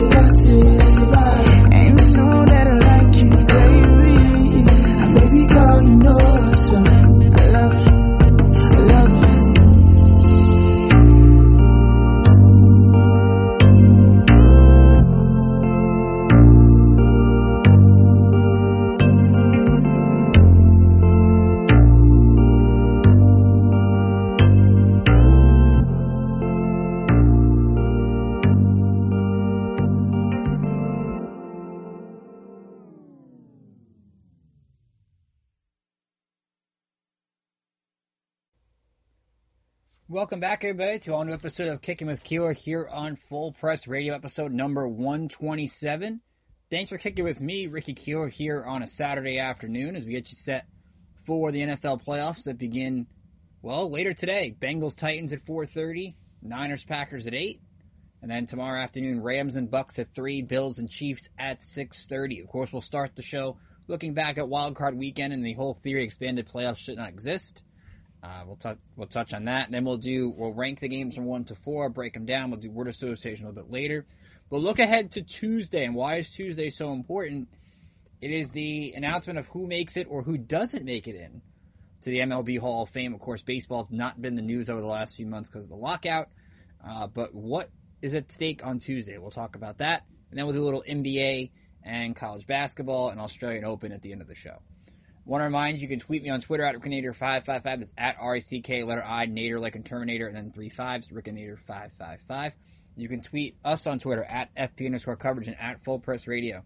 You know that I like you, baby. You know Welcome back, everybody, to a new episode of Kicking with Keeler here on Full Press Radio, episode number 127. Thanks for kicking with me, Ricky Keeler, here on a Saturday afternoon as we get you set for the NFL playoffs that begin, well, later today. Bengals Titans at 4:30, Niners Packers at 8, and then tomorrow afternoon Rams and Bucks at 3, Bills and Chiefs at 6:30. Of course, we'll start the show looking back at Wild Card Weekend and the whole theory expanded playoffs should not exist. Uh, we'll touch we'll touch on that, and then we'll do we'll rank the games from one to four, break them down. We'll do word association a little bit later. But look ahead to Tuesday, and why is Tuesday so important? It is the announcement of who makes it or who doesn't make it in to the MLB Hall of Fame. Of course, baseball's not been the news over the last few months because of the lockout. Uh, but what is at stake on Tuesday? We'll talk about that, and then we'll do a little NBA and college basketball and Australian Open at the end of the show. Want to remind you, you can tweet me on Twitter at Rickinator555. That's at R-E-C-K, letter I, Nader like a Terminator, and then three fives, Rickinator555. You can tweet us on Twitter at FP underscore coverage and at Full Press Radio.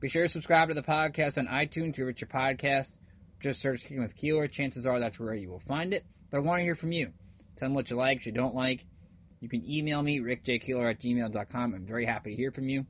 Be sure to subscribe to the podcast on iTunes. If you your podcast, just search Kicking with Keeler. Chances are that's where you will find it. But I want to hear from you. Tell me what you like, what you don't like. You can email me, rickjkeeler at gmail.com. I'm very happy to hear from you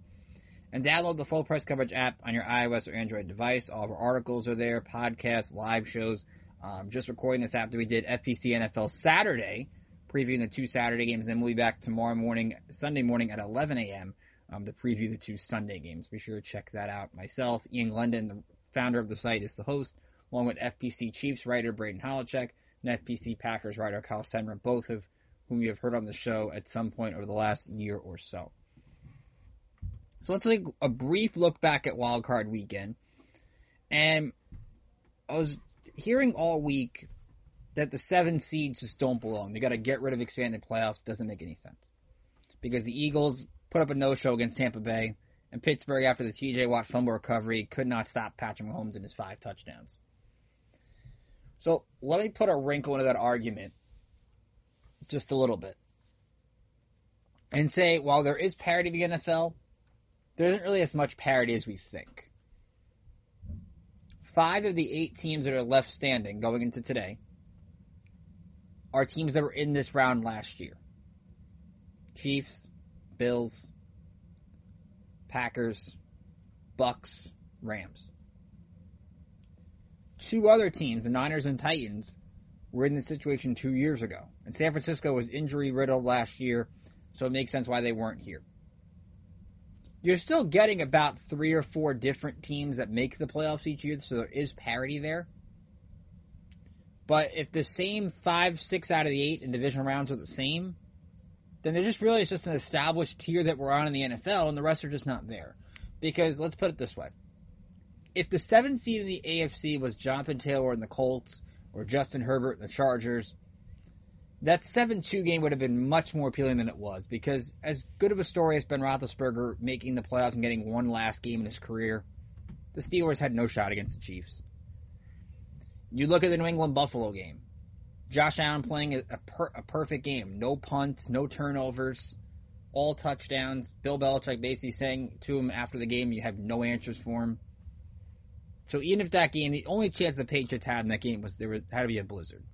and download the full press coverage app on your iOS or Android device. All of our articles are there, podcasts, live shows. Um, just recording this after we did FPC NFL Saturday, previewing the two Saturday games. And Then we'll be back tomorrow morning, Sunday morning at 11 a.m. Um, to preview the two Sunday games. Be sure to check that out. Myself, Ian Glendon, the founder of the site, is the host, along with FPC Chiefs writer Braden Holacek and FPC Packers writer Kyle Senra, both of whom you have heard on the show at some point over the last year or so. So let's take a brief look back at Wild Card Weekend. And I was hearing all week that the seven seeds just don't belong. They got to get rid of expanded playoffs. Doesn't make any sense because the Eagles put up a no-show against Tampa Bay, and Pittsburgh after the T.J. Watt fumble recovery could not stop Patrick Mahomes and his five touchdowns. So let me put a wrinkle into that argument just a little bit and say while there is parity in the NFL, there isn't really as much parity as we think. Five of the eight teams that are left standing going into today are teams that were in this round last year. Chiefs, Bills, Packers, Bucks, Rams. Two other teams, the Niners and Titans, were in this situation two years ago. And San Francisco was injury riddled last year, so it makes sense why they weren't here you're still getting about three or four different teams that make the playoffs each year, so there is parity there. But if the same five, six out of the eight in division rounds are the same, then they're just really it's just an established tier that we're on in the NFL, and the rest are just not there. Because let's put it this way: if the seventh seed in the AFC was Jonathan Taylor and the Colts, or Justin Herbert and the Chargers, that 7-2 game would have been much more appealing than it was because as good of a story as Ben Roethlisberger making the playoffs and getting one last game in his career, the Steelers had no shot against the Chiefs. You look at the New England Buffalo game. Josh Allen playing a, per, a perfect game. No punts, no turnovers, all touchdowns. Bill Belichick basically saying to him after the game, you have no answers for him. So even if that game, the only chance the Patriots had in that game was there was, had to be a blizzard.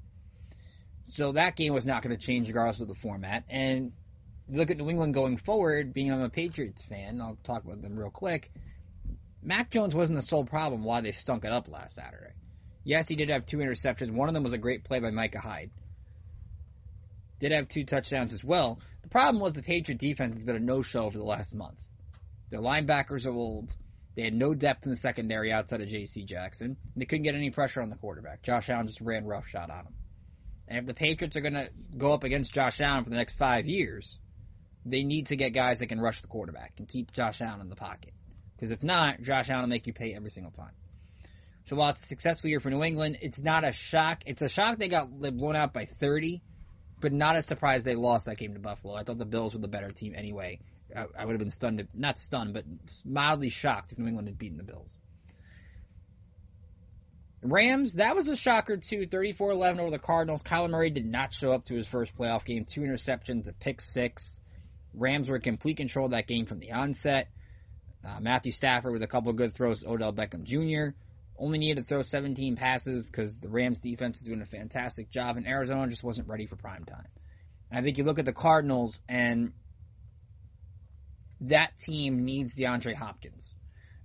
So that game was not going to change regardless of the format. And look at New England going forward, being I'm a Patriots fan, I'll talk about them real quick. Mac Jones wasn't the sole problem why they stunk it up last Saturday. Yes, he did have two interceptions. One of them was a great play by Micah Hyde. Did have two touchdowns as well. The problem was the Patriot defense has been a no-show for the last month. Their linebackers are old. They had no depth in the secondary outside of J.C. Jackson. They couldn't get any pressure on the quarterback. Josh Allen just ran roughshod on him. And if the Patriots are going to go up against Josh Allen for the next five years, they need to get guys that can rush the quarterback and keep Josh Allen in the pocket. Because if not, Josh Allen will make you pay every single time. So while it's a successful year for New England, it's not a shock. It's a shock they got blown out by 30, but not a surprise they lost that game to Buffalo. I thought the Bills were the better team anyway. I, I would have been stunned, not stunned, but mildly shocked if New England had beaten the Bills. Rams, that was a shocker too. 34-11 over the Cardinals. Kyler Murray did not show up to his first playoff game. Two interceptions, a pick six. Rams were in complete control of that game from the onset. Uh, Matthew Stafford with a couple of good throws. Odell Beckham Jr. only needed to throw 17 passes because the Rams defense was doing a fantastic job, and Arizona just wasn't ready for prime time. And I think you look at the Cardinals, and that team needs DeAndre Hopkins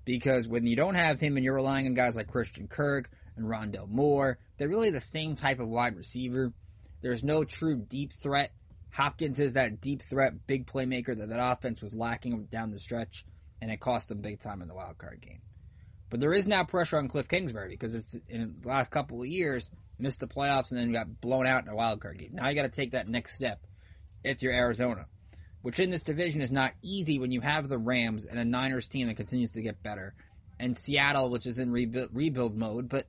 because when you don't have him and you're relying on guys like Christian Kirk and Rondale Moore, they're really the same type of wide receiver. There's no true deep threat. Hopkins is that deep threat, big playmaker that that offense was lacking down the stretch, and it cost them big time in the wild card game. But there is now pressure on Cliff Kingsbury because it's in the last couple of years missed the playoffs and then got blown out in a wild card game. Now you got to take that next step if you're Arizona which in this division is not easy when you have the Rams and a Niners team that continues to get better, and Seattle, which is in rebuild, rebuild mode. But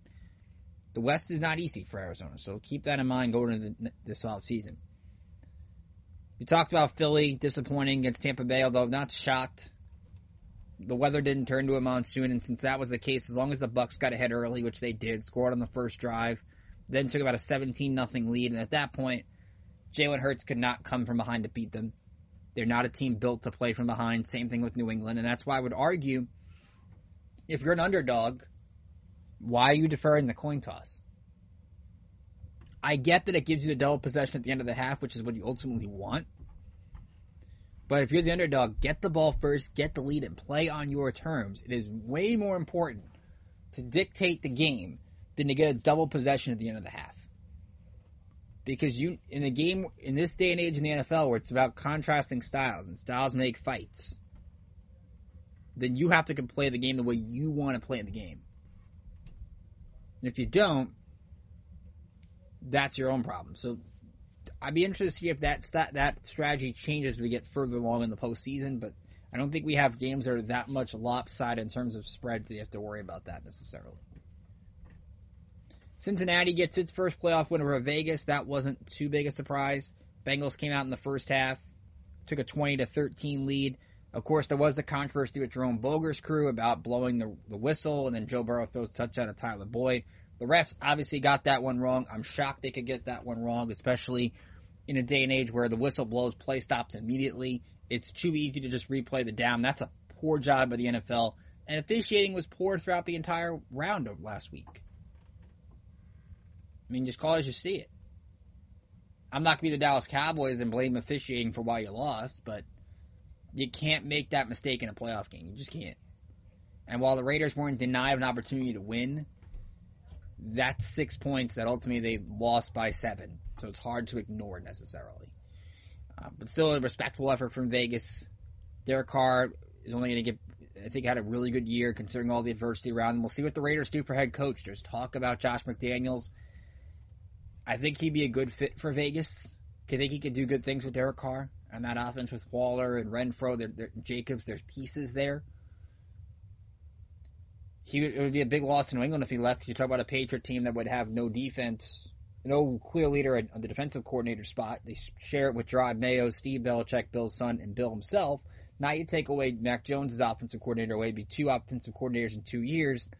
the West is not easy for Arizona, so keep that in mind going into the, this off season. You talked about Philly disappointing against Tampa Bay, although not shocked. The weather didn't turn to a monsoon, and since that was the case, as long as the Bucks got ahead early, which they did, scored on the first drive, then took about a 17 nothing lead, and at that point, Jalen Hurts could not come from behind to beat them. They're not a team built to play from behind. Same thing with New England. And that's why I would argue if you're an underdog, why are you deferring the coin toss? I get that it gives you the double possession at the end of the half, which is what you ultimately want. But if you're the underdog, get the ball first, get the lead, and play on your terms. It is way more important to dictate the game than to get a double possession at the end of the half because you in the game in this day and age in the NFL where it's about contrasting styles and styles make fights, then you have to play the game the way you want to play the game. And if you don't, that's your own problem. So I'd be interested to see if that that strategy changes as we get further along in the postseason. But I don't think we have games that are that much lopsided in terms of spreads that you have to worry about that necessarily. Cincinnati gets its first playoff win over Vegas. That wasn't too big a surprise. Bengals came out in the first half, took a 20 to 13 lead. Of course, there was the controversy with Jerome Boger's crew about blowing the, the whistle, and then Joe Burrow throws touchdown to Tyler Boyd. The refs obviously got that one wrong. I'm shocked they could get that one wrong, especially in a day and age where the whistle blows, play stops immediately. It's too easy to just replay the down. That's a poor job by the NFL. And officiating was poor throughout the entire round of last week. I mean, just call it as you see it. I'm not going to be the Dallas Cowboys and blame officiating for why you lost, but you can't make that mistake in a playoff game. You just can't. And while the Raiders weren't denied an opportunity to win, that's six points that ultimately they lost by seven. So it's hard to ignore necessarily. Uh, but still a respectable effort from Vegas. Derek Carr is only going to get, I think, had a really good year considering all the adversity around him. We'll see what the Raiders do for head coach. There's talk about Josh McDaniels I think he'd be a good fit for Vegas. I think he could do good things with Derek Carr and that offense with Waller and Renfro, they're, they're, Jacobs. There's pieces there. He it would be a big loss in New England if he left. You talk about a Patriot team that would have no defense, no clear leader on the defensive coordinator spot. They share it with Jerod Mayo, Steve Belichick, Bill's son, and Bill himself. Now you take away Mac Jones' offensive coordinator away, be two offensive coordinators in two years.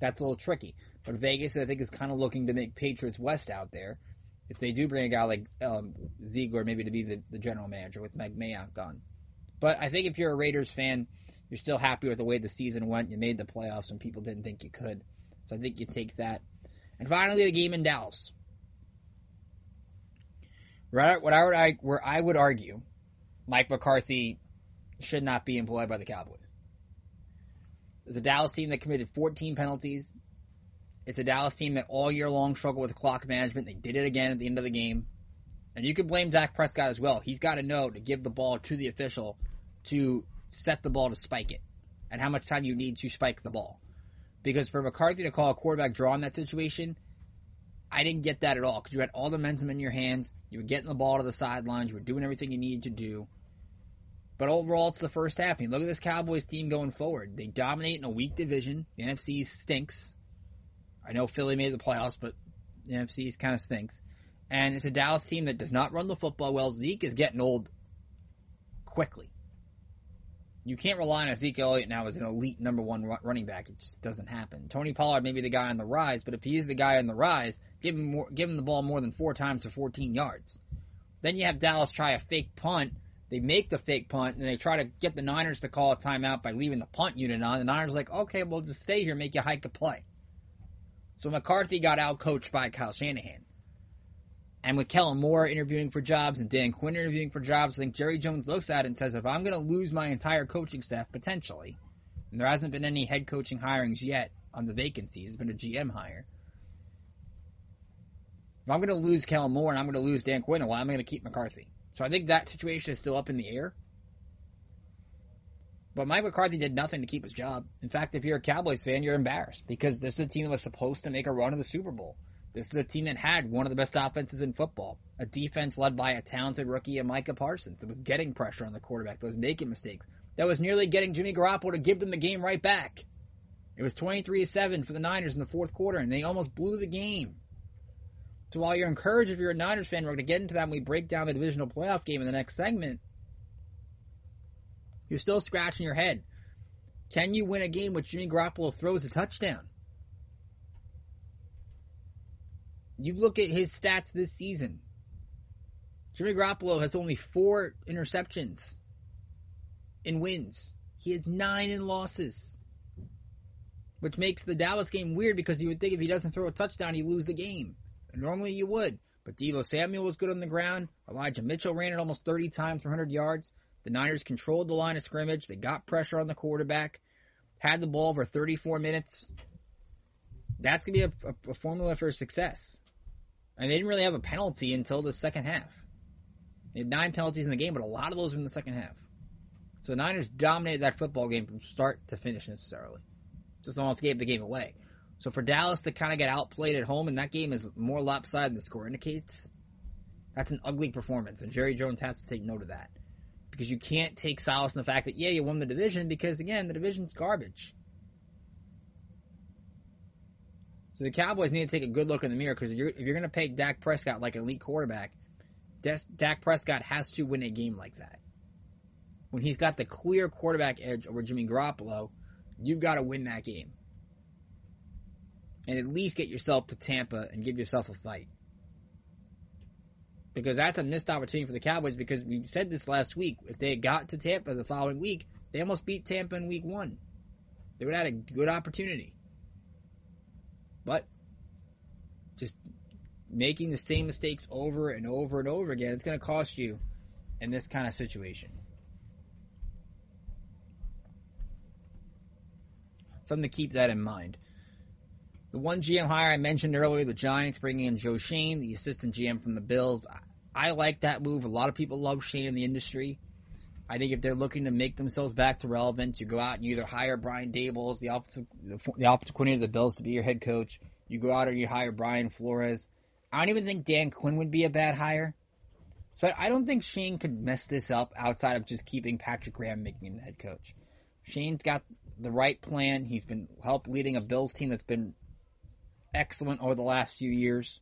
That's a little tricky. But Vegas, I think, is kind of looking to make Patriots West out there. If they do bring a guy like um, Ziegler, maybe to be the, the general manager with Mike Mayock gone. But I think if you're a Raiders fan, you're still happy with the way the season went. You made the playoffs when people didn't think you could. So I think you take that. And finally, the game in Dallas. Right, what I would, I, where I would argue Mike McCarthy should not be employed by the Cowboys. It's a Dallas team that committed 14 penalties. It's a Dallas team that all year long struggled with clock management. They did it again at the end of the game. And you can blame Dak Prescott as well. He's got to know to give the ball to the official to set the ball to spike it and how much time you need to spike the ball. Because for McCarthy to call a quarterback draw in that situation, I didn't get that at all because you had all the momentum in your hands. You were getting the ball to the sidelines. You were doing everything you needed to do. But overall, it's the first half. I mean, look at this Cowboys team going forward. They dominate in a weak division. The NFC stinks. I know Philly made the playoffs, but the NFC kind of stinks. And it's a Dallas team that does not run the football well. Zeke is getting old quickly. You can't rely on Ezekiel Elliott now as an elite number one running back. It just doesn't happen. Tony Pollard may be the guy on the rise, but if he is the guy on the rise, give him more, give him the ball more than four times for 14 yards. Then you have Dallas try a fake punt. They make the fake punt and they try to get the Niners to call a timeout by leaving the punt unit on. The Niners are like, okay, we'll just stay here, make you hike a play. So McCarthy got out coached by Kyle Shanahan. And with Kellen Moore interviewing for jobs and Dan Quinn interviewing for jobs, I think Jerry Jones looks at it and says, if I'm going to lose my entire coaching staff, potentially, and there hasn't been any head coaching hirings yet on the vacancies, it's been a GM hire. If I'm going to lose Kellen Moore and I'm going to lose Dan Quinn, well, I'm going to keep McCarthy. So I think that situation is still up in the air. But Mike McCarthy did nothing to keep his job. In fact, if you're a Cowboys fan, you're embarrassed because this is a team that was supposed to make a run of the Super Bowl. This is a team that had one of the best offenses in football. A defense led by a talented rookie, Micah Parsons, that was getting pressure on the quarterback, that was making mistakes, that was nearly getting Jimmy Garoppolo to give them the game right back. It was 23-7 for the Niners in the fourth quarter, and they almost blew the game. So while you're encouraged if you're a Niners fan, we're going to get into that when we break down the divisional playoff game in the next segment. You're still scratching your head. Can you win a game with Jimmy Garoppolo throws a touchdown? You look at his stats this season. Jimmy Garoppolo has only four interceptions in wins. He has nine in losses. Which makes the Dallas game weird because you would think if he doesn't throw a touchdown, you lose the game. And normally you would. But Deebo Samuel was good on the ground. Elijah Mitchell ran it almost 30 times for 100 yards. The Niners controlled the line of scrimmage. They got pressure on the quarterback. Had the ball for 34 minutes. That's going to be a, a, a formula for success. And they didn't really have a penalty until the second half. They had nine penalties in the game, but a lot of those were in the second half. So the Niners dominated that football game from start to finish necessarily. Just almost gave the game away. So for Dallas to kind of get outplayed at home, and that game is more lopsided than the score indicates, that's an ugly performance. And Jerry Jones has to take note of that. Because you can't take solace in the fact that, yeah, you won the division, because again, the division's garbage. So the Cowboys need to take a good look in the mirror because if you're, you're going to pay Dak Prescott like an elite quarterback, Dak Prescott has to win a game like that. When he's got the clear quarterback edge over Jimmy Garoppolo, you've got to win that game. And at least get yourself to Tampa and give yourself a fight. Because that's a missed opportunity for the Cowboys because we said this last week. If they got to Tampa the following week, they almost beat Tampa in week one. They would have had a good opportunity. But just making the same mistakes over and over and over again, it's going to cost you in this kind of situation. Something to keep that in mind. The one GM hire I mentioned earlier, the Giants bringing in Joe Schoen, the assistant GM from the Bills. I like that move. A lot of people love Schoen in the industry. I think if they're looking to make themselves back to relevance, you go out and you either hire Brian Daboll, the offensive, the offensive coordinator of the Bills, to be your head coach. You go out and you hire Brian Flores. I don't even think Dan Quinn would be a bad hire. So I don't think Schoen could mess this up outside of just keeping Patrick Graham making him the head coach. Schoen's got the right plan. He's been helped leading a Bills team that's been excellent over the last few years.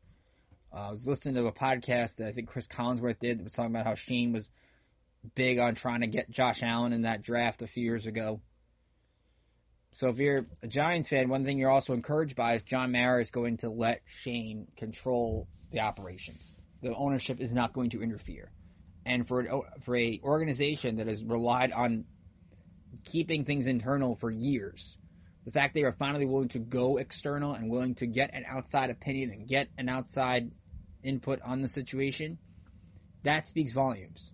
Uh, I was listening to a podcast that I think Cris Collinsworth did that was talking about how Schoen was – big on trying to get Josh Allen in that draft a few years ago. So if you're a Giants fan, one thing you're also encouraged by is John Mara is going to let Schoen control the operations. The ownership is not going to interfere. And for an, for a organization that has relied on keeping things internal for years, the fact they are finally willing to go external and willing to get an outside opinion and get an outside input on the situation, that speaks volumes.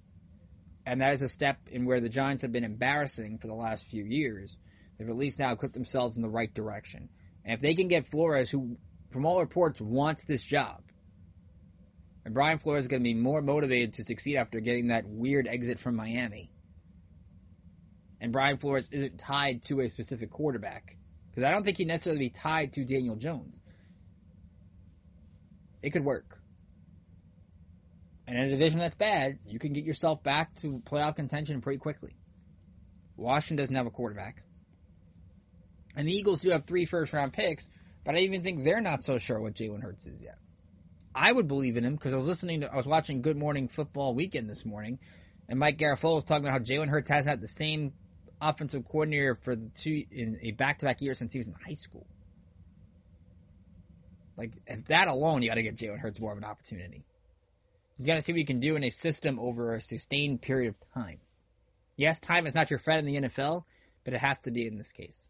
And that is a step in where the Giants have been embarrassing for the last few years. They've at least now equipped themselves in the right direction. And if they can get Flores, who, from all reports, wants this job, and Brian Flores is going to be more motivated to succeed after getting that weird exit from Miami. And Brian Flores isn't tied to a specific quarterback. Because I don't think he'd necessarily be tied to Daniel Jones. It could work. And in a division that's bad, you can get yourself back to playoff contention pretty quickly. Washington doesn't have a quarterback. And the Eagles do have three first round picks, but I even think they're not so sure what Jalen Hurts is yet. I would believe in him because I was listening to, I was watching Good Morning Football Weekend this morning, and Mike Garafolo was talking about how Jalen Hurts has had the same offensive coordinator for the two in a back to back year since he was in high school. Like, if that alone, you got to give Jalen Hurts more of an opportunity. You got to see what you can do in a system over a sustained period of time. Yes, time is not your friend in the NFL, but it has to be in this case.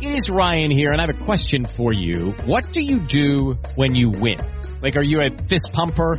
It is Ryan here, and I have a question for you. What do you do when you win? Like, are you a fist pumper,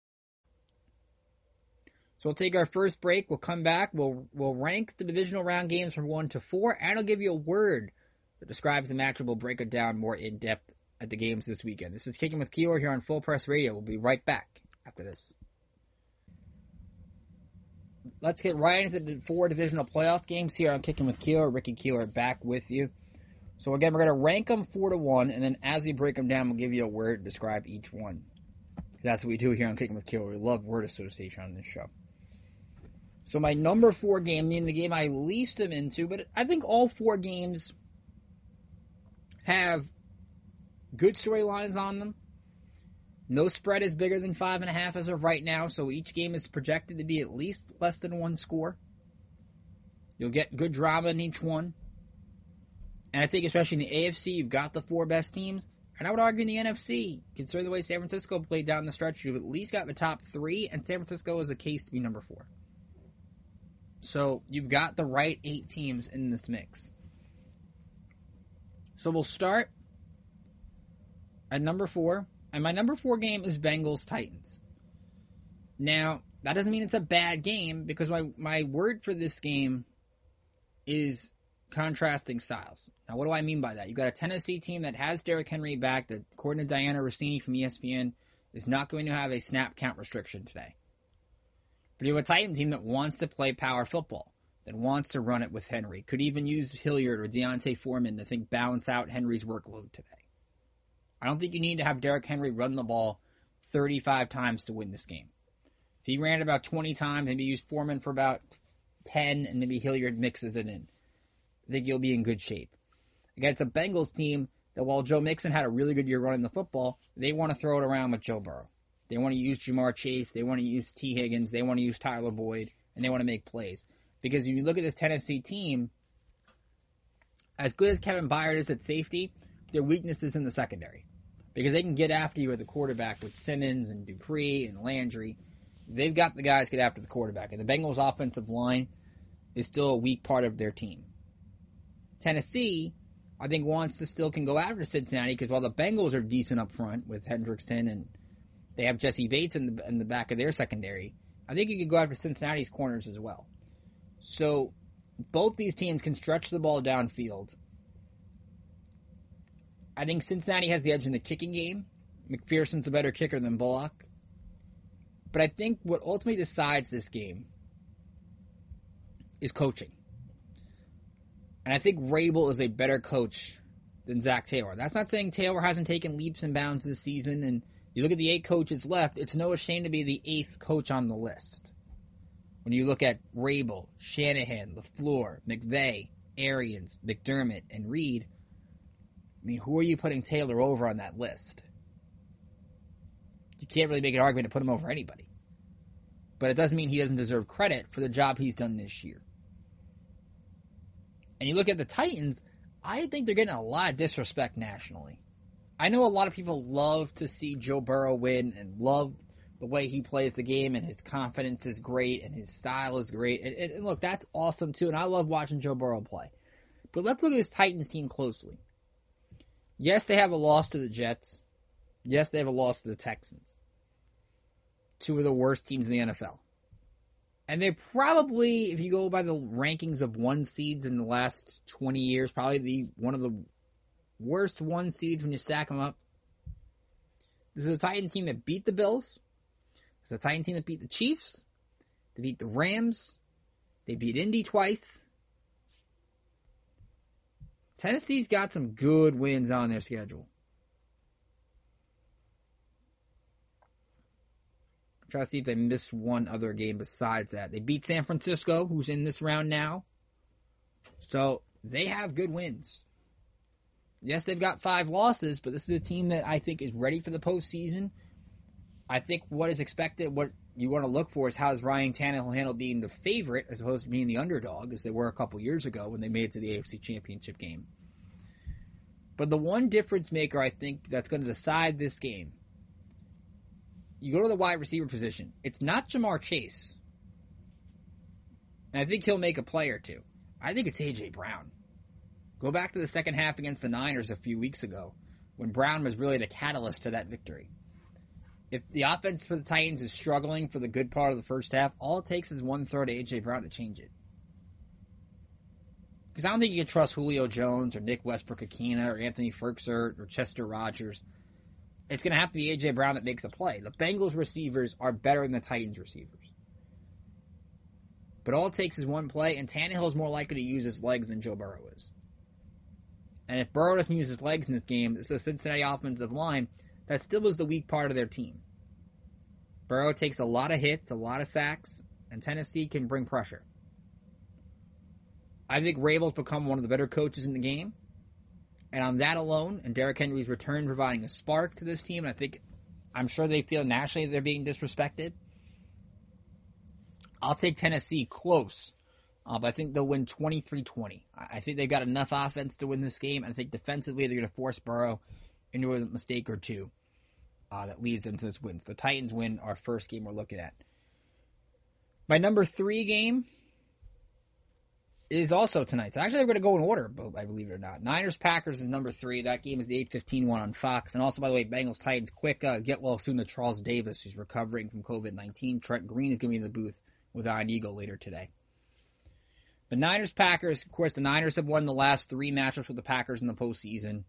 So we'll take our first break. We'll come back. We'll we'll rank the divisional round games from one to four, and I'll give you a word that describes the matchup. We'll break it down more in depth at the games this weekend. This is Kicking with Keeler here on Full Press Radio. We'll be right back after this. Let's get right into the four divisional playoff games here on Kicking with Keeler. Ricky Keeler back with you. So again, we're going to rank them four to one, and then as we break them down, we'll give you a word to describe each one. That's what we do here on Kicking with Keeler. We love word association on this show. So my number four game, meaning the game I least am into, but I think all four games have good storylines on them. No spread is bigger than five and a half as of right now, so each game is projected to be at least less than one score. You'll get good drama in each one. And I think especially in the AFC, you've got the four best teams. And I would argue in the NFC, considering the way San Francisco played down the stretch, you've at least got the top three, and San Francisco is a case to be number four. So you've got the right eight teams in this mix. So we'll start at number four. And my number four game is Bengals Titans. Now, that doesn't mean it's a bad game because my, my word for this game is contrasting styles. Now, what do I mean by that? You've got a Tennessee team that has Derrick Henry back, that, according to Dianna Russini from ESPN, is not going to have a snap count restriction today. But you have a Titan team that wants to play power football, that wants to run it with Henry, could even use Hilliard or D'Onta Foreman to think balance out Henry's workload today. I don't think you need to have Derrick Henry run the ball 35 times to win this game. If he ran about 20 times, maybe use Foreman for about 10, and maybe Hilliard mixes it in. I think you'll be in good shape. Again, it's a Bengals team that while Joe Mixon had a really good year running the football, they want to throw it around with Joe Burrow. They want to use Ja'Marr Chase, they want to use Tee Higgins, they want to use Tyler Boyd, and they want to make plays. Because when you look at this Tennessee team, as good as Kevin Byard is at safety, their weakness is in the secondary. Because they can get after you at the quarterback with Simmons and Dupree and Landry. They've got the guys get after the quarterback. And the Bengals offensive line is still a weak part of their team. Tennessee, I think, wants to still can go after Cincinnati because while the Bengals are decent up front with Hendrickson and they have Jessie Bates in the in the back of their secondary, I think you could go after Cincinnati's corners as well. So both these teams can stretch the ball downfield. I think Cincinnati has the edge in the kicking game. McPherson's a better kicker than Bullock. But I think what ultimately decides this game is coaching. And I think Vrabel is a better coach than Zac Taylor. That's not saying Taylor hasn't taken leaps and bounds this season. And you look at the eight coaches left, it's no shame to be the eighth coach on the list. When you look at Vrabel, Shanahan, LaFleur, McVay, Arians, McDermott, and Reid, I mean, who are you putting Taylor over on that list? You can't really make an argument to put him over anybody. But it doesn't mean he doesn't deserve credit for the job he's done this year. And you look at the Titans, I think they're getting a lot of disrespect nationally. I know a lot of people love to see Joe Burrow win and love the way he plays the game and his confidence is great and his style is great. And, and, look, that's awesome too. And I love watching Joe Burrow play. But let's look at this Titans team closely. Yes, they have a loss to the Jets. Yes, they have a loss to the Texans. Two of the worst teams in the NFL. And they're probably, if you go by the rankings of one seeds in the last 20 years, probably the one of the worst one seeds when you stack them up. This is a Titan team that beat the Bills. It's a Titan team that beat the Chiefs. They beat the Rams. They beat Indy twice. Tennessee's got some good wins on their schedule. Try to see if they missed one other game besides that. They beat San Francisco, who's in this round now. So they have good wins. Yes, they've got five losses, but this is a team that I think is ready for the postseason. I think what is expected, what you want to look for is how is Ryan Tannehill handle being the favorite as opposed to being the underdog, as they were a couple years ago when they made it to the AFC Championship game. But the one difference maker I think that's going to decide this game you go to the wide receiver position. It's not Ja'Marr Chase. And I think he'll make a play or two. I think it's A.J. Brown. Go back to the second half against the Niners a few weeks ago when Brown was really the catalyst to that victory. If the offense for the Titans is struggling for the good part of the first half, all it takes is one throw to A.J. Brown to change it. Because I don't think you can trust Julio Jones or Nick Westbrook-Ikhine or Anthony Firkser or Chester Rogers it's going to have to be A.J. Brown that makes a play. The Bengals receivers are better than the Titans receivers. But all it takes is one play, and Tannehill is more likely to use his legs than Joe Burrow is. And if Burrow doesn't use his legs in this game, it's the Cincinnati offensive line that still is the weak part of their team. Burrow takes a lot of hits, a lot of sacks, and Tennessee can bring pressure. I think Vrabel's become one of the better coaches in the game. And on that alone, and Derrick Henry's return providing a spark to this team, I think I'm sure they feel nationally they're being disrespected. I'll take Tennessee close, uh, but I think they'll win 23-20. I think they've got enough offense to win this game. And I think defensively they're going to force Burrow into a mistake or two uh, that leads them to this win. So the Titans win our first game we're looking at. My number three game is also tonight. So actually, they're going to go in order, I believe it or not. Niners Packers is number three. That game is the 8:15 one on Fox. And also, by the way, Bengals Titans. Quick uh, get well soon to Charles Davis, who's recovering from COVID 19. Trent Green is going to be in the booth with Ian Eagle later today. The Niners Packers, of course, the Niners have won the last three matchups with the Packers in the postseason.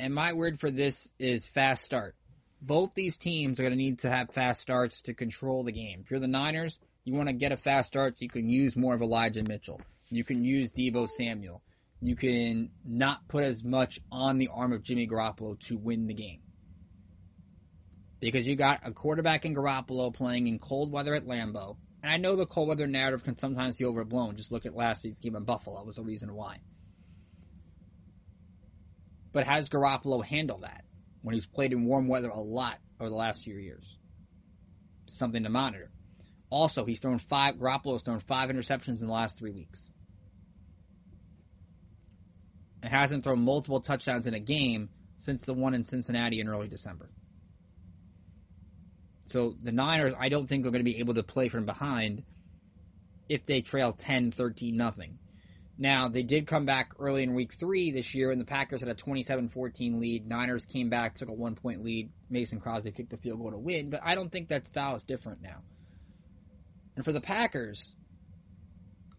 And my word for this is fast start. Both these teams are going to need to have fast starts to control the game. If you're the Niners, you want to get a fast start so you can use more of Elijah Mitchell. You can use Deebo Samuel. You can not put as much on the arm of Jimmy Garoppolo to win the game. Because you got a quarterback in Garoppolo playing in cold weather at Lambeau. And I know the cold weather narrative can sometimes be overblown. Just look at last week's game in Buffalo was the reason why. But how does Garoppolo handle that when he's played in warm weather a lot over the last few years? Something to monitor. Also, he's thrown five. Garoppolo's thrown five interceptions in the last three weeks, and hasn't thrown multiple touchdowns in a game since the one in Cincinnati in early December. So the Niners, I don't think they're going to be able to play from behind if they trail 10, 13 nothing. Now, they did come back early in week three this year, and the Packers had a 27-14 lead. Niners came back, took a one-point lead. Mason Crosby kicked the field goal to win, but I don't think that style is different now. And for the Packers,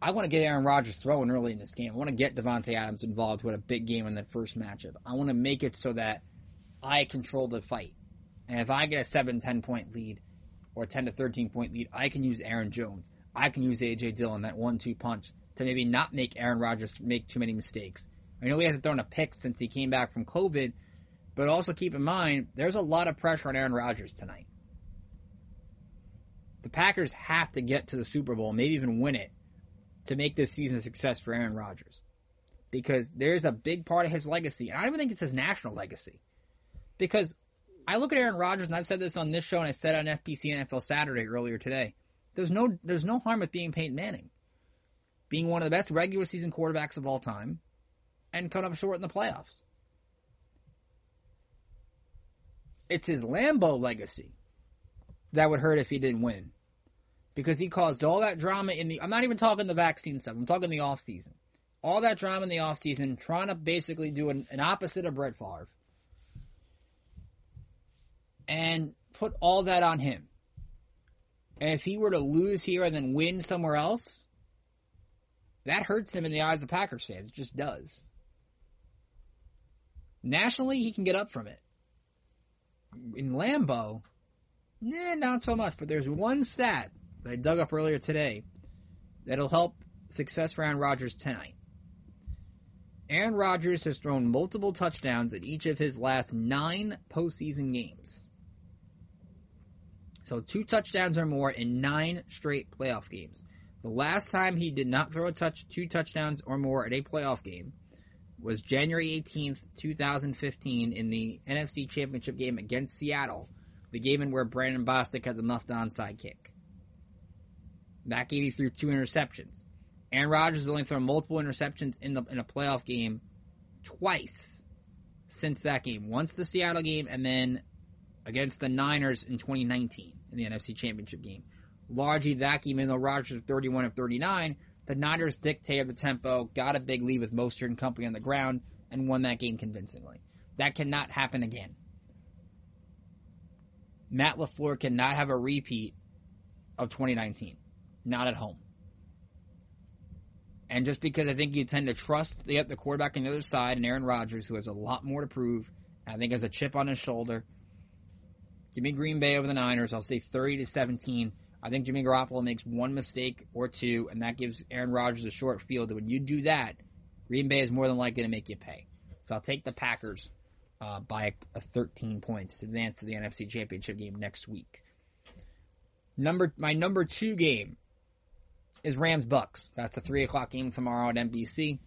I want to get Aaron Rodgers throwing early in this game. I want to get Davante Adams involved had a big game in that first matchup. I want to make it so that I control the fight. And if I get a 7 10 point lead or a 10 to 13 point lead, I can use Aaron Jones. I can use A.J. Dillon, that 1 2 punch, to maybe not make Aaron Rodgers make too many mistakes. I know he hasn't thrown a pick since he came back from COVID, but also keep in mind there's a lot of pressure on Aaron Rodgers tonight. The Packers have to get to the Super Bowl, maybe even win it, to make this season a success for Aaron Rodgers. Because there's a big part of his legacy, and I don't even think it's his national legacy. Because I look at Aaron Rodgers, and I've said this on this show, and I said on FPC NFL Saturday earlier today. There's no there's no harm with being Peyton Manning, being one of the best regular season quarterbacks of all time, and coming up short in the playoffs. It's his Lambeau legacy that would hurt if he didn't win. Because he caused all that drama in the I'm not even talking the vaccine stuff, I'm talking the off season. All that drama in the off season, trying to basically do an, an opposite of Brett Favre. And put all that on him. And if he were to lose here and then win somewhere else, that hurts him in the eyes of Packers fans. It just does. Nationally, he can get up from it. In Lambeau, not so much. But there's one stat that I dug up earlier today that'll help success for Aaron Rodgers tonight. Aaron Rodgers has thrown multiple touchdowns in each of his last nine postseason games. So two touchdowns or more in nine straight playoff games. The last time he did not throw a touch, two touchdowns or more at a playoff game was January 18th, 2015 in the NFC Championship game against Seattle, the game in where Brandon Bostick had the muffed onside kick. That game he threw two interceptions. Aaron Rodgers has only thrown multiple interceptions in the in a playoff game twice since that game. Once the Seattle game and then against the Niners in 2019 in the NFC Championship game. Largely that game, even though Rodgers was 31 of 39, the Niners dictated the tempo, got a big lead with Mostert and company on the ground, and won that game convincingly. That cannot happen again. Matt LaFleur cannot have a repeat of 2019. Not at home. And just because I think you tend to trust the, the quarterback on the other side and Aaron Rodgers, who has a lot more to prove, I think has a chip on his shoulder. Give me Green Bay over the Niners. I'll say 30 to 17. I think Jimmy Garoppolo makes one mistake or two, and that gives Aaron Rodgers a short field. When you do that, Green Bay is more than likely to make you pay. So I'll take the Packers uh, by a 13 points to advance to the NFC Championship game next week. Number my number two game is Rams Bucks. That's a three o'clock game tomorrow at NBC.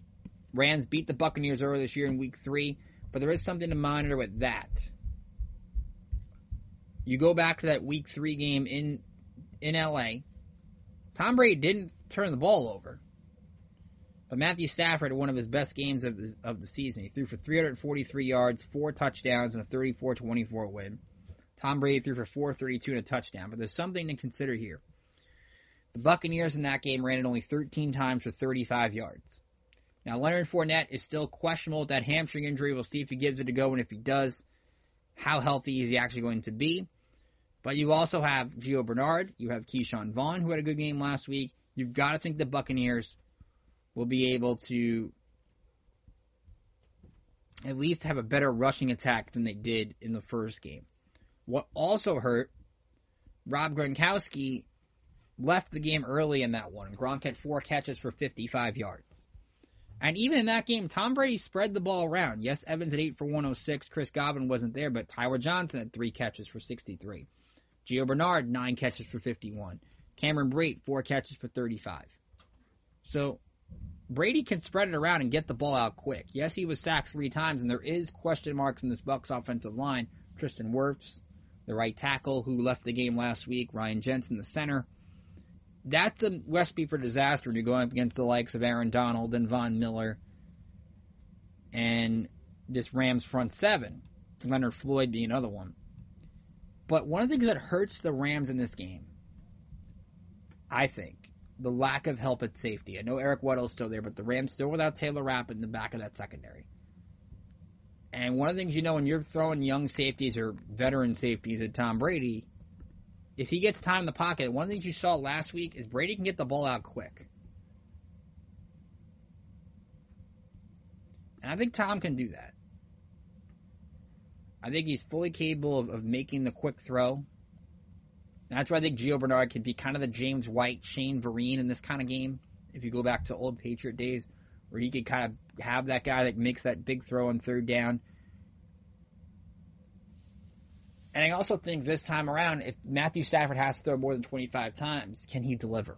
Rams beat the Buccaneers earlier this year in Week Three, but there is something to monitor with that. You go back to that Week Three game in in LA. Tom Brady didn't turn the ball over, but Matthew Stafford had one of his best games of the, of the season. He threw for 343 yards, four touchdowns, and a 34-24 win. Tom Brady threw for 432 and a touchdown. But there's something to consider here. The Buccaneers in that game ran it only 13 times for 35 yards. Now Leonard Fournette is still questionable with that hamstring injury. We'll see if he gives it a go, and if he does, how healthy is he actually going to be? But you also have Gio Bernard, you have Ke'Shawn Vaughn, who had a good game last week. You've got to think the Buccaneers will be able to at least have a better rushing attack than they did in the first game. What also hurt, Rob Gronkowski left the game early in that one. Gronk had four catches for 55 yards. And even in that game, Tom Brady spread the ball around. Yes, Evans had 8 for 106. Chris Godwin wasn't there, but Tyler Johnson had 3 catches for 63. Gio Bernard, 9 catches for 51. Cameron Brate, 4 catches for 35. So, Brady can spread it around and get the ball out quick. Yes, he was sacked three times, and there is question marks in this Bucks offensive line. Tristan Wirfs, the right tackle who left the game last week, Ryan Jensen, the center. That's the recipe for disaster when you're going up against the likes of Aaron Donald and Von Miller and this Rams front seven. Leonard Floyd being another one. But one of the things that hurts the Rams in this game, I think, the lack of help at safety. I know Eric Weddle's still there, but the Rams still without Taylor Rapp in the back of that secondary. And one of the things you know when you're throwing young safeties or veteran safeties at Tom Brady, if he gets time in the pocket, one of the things you saw last week is Brady can get the ball out quick. And I think Tom can do that. I think he's fully capable of, of making the quick throw. That's why I think Gio Bernard could be kind of the James White, Shane Vereen in this kind of game. If you go back to old Patriot days, where he could kind of have that guy that makes that big throw on third down. And I also think this time around, if Matthew Stafford has to throw more than 25 times, can he deliver?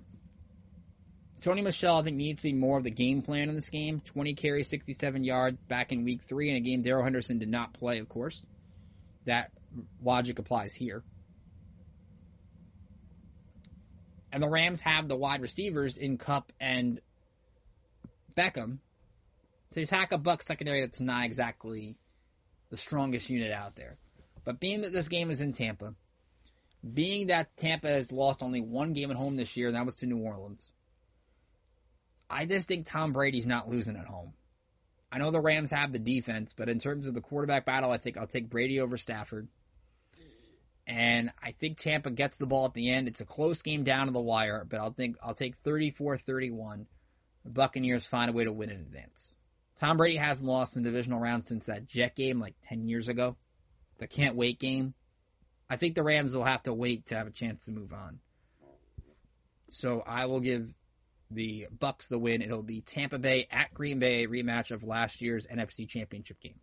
Sony Michel, I think, needs to be more of the game plan in this game. 20 carries, 67 yards back in week three in a game Darrell Henderson did not play, of course. That logic applies here. And the Rams have the wide receivers in Kupp and Beckham to attack a Buck secondary that's not exactly the strongest unit out there. But being that this game is in Tampa, being that Tampa has lost only one game at home this year, and that was to New Orleans, I just think Tom Brady's not losing at home. I know the Rams have the defense, but in terms of the quarterback battle, I think I'll take Brady over Stafford. And I think Tampa gets the ball at the end. It's a close game down to the wire, but I'll think I'll take 34-31. The Buccaneers find a way to win in advance. Tom Brady hasn't lost in the divisional round since that Jet game like 10 years ago. The can't wait game. I think the Rams will have to wait to have a chance to move on. So I will give the Bucks the win. It'll be Tampa Bay at Green Bay rematch of last year's NFC Championship game.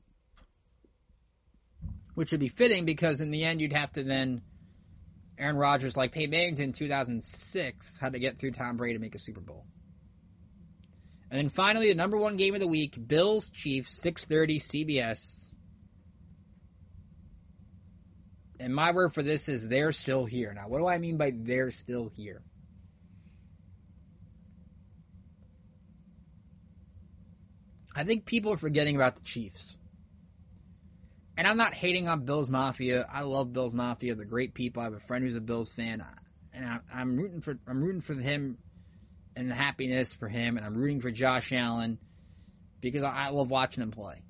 Which would be fitting because in the end you'd have to then Aaron Rodgers like Peyton Manning in 2006 had to get through Tom Brady to make a Super Bowl. And then finally the number 1 game of the week, Bills Chiefs 6:30 CBS. And my word for this is they're still here. Now, what do I mean by they're still here? I think people are forgetting about the Chiefs. And I'm not hating on Bills Mafia. I love Bills Mafia. They're great people. I have a friend who's a Bills fan, and I, I'm rooting for I'm rooting for him and the happiness for him, and I'm rooting for Josh Allen because I love watching him play.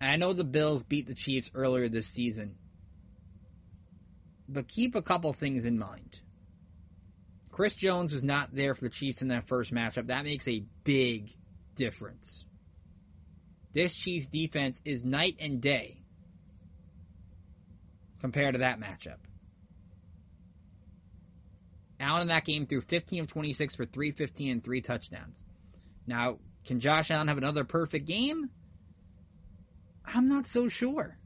And I know the Bills beat the Chiefs earlier this season, but keep a couple things in mind. Chris Jones was not there for the Chiefs in that first matchup. That makes a big difference. This Chiefs defense is night and day compared to that matchup. Allen in that game threw 15 of 26 for 315 and three touchdowns. Now, can Josh Allen have another perfect game? I'm not so sure.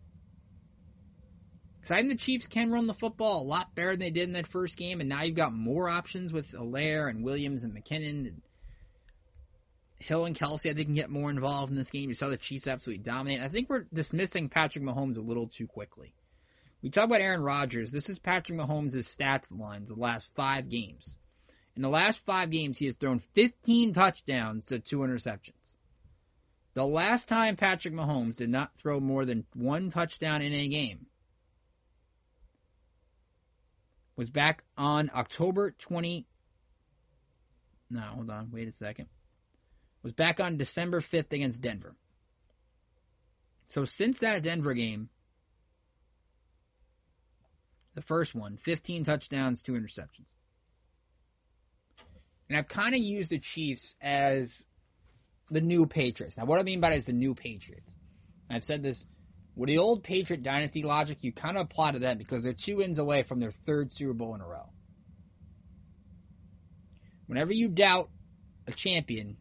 Because I think the Chiefs can run the football a lot better than they did in that first game, and now you've got more options with Helaire and Williams and McKinnon and Hill and Kelsey, I think, can get more involved in this game. You saw the Chiefs absolutely dominate. I think we're dismissing Patrick Mahomes a little too quickly. We talk about Aaron Rodgers. This is Patrick Mahomes' stats lines the last five games. In the last five games, he has thrown 15 touchdowns to two interceptions. The last time Patrick Mahomes did not throw more than one touchdown in a game was back on October 20. No, hold on. Wait a second was back on December 5th against Denver. So since that Denver game, the first one, 15 touchdowns, two interceptions. And I've kind of used the Chiefs as the new Patriots. Now, what I mean by that is the new Patriots. I've said this with the old Patriot dynasty logic, you kind of apply to them because they're two wins away from their third Super Bowl in a row. Whenever you doubt a champion,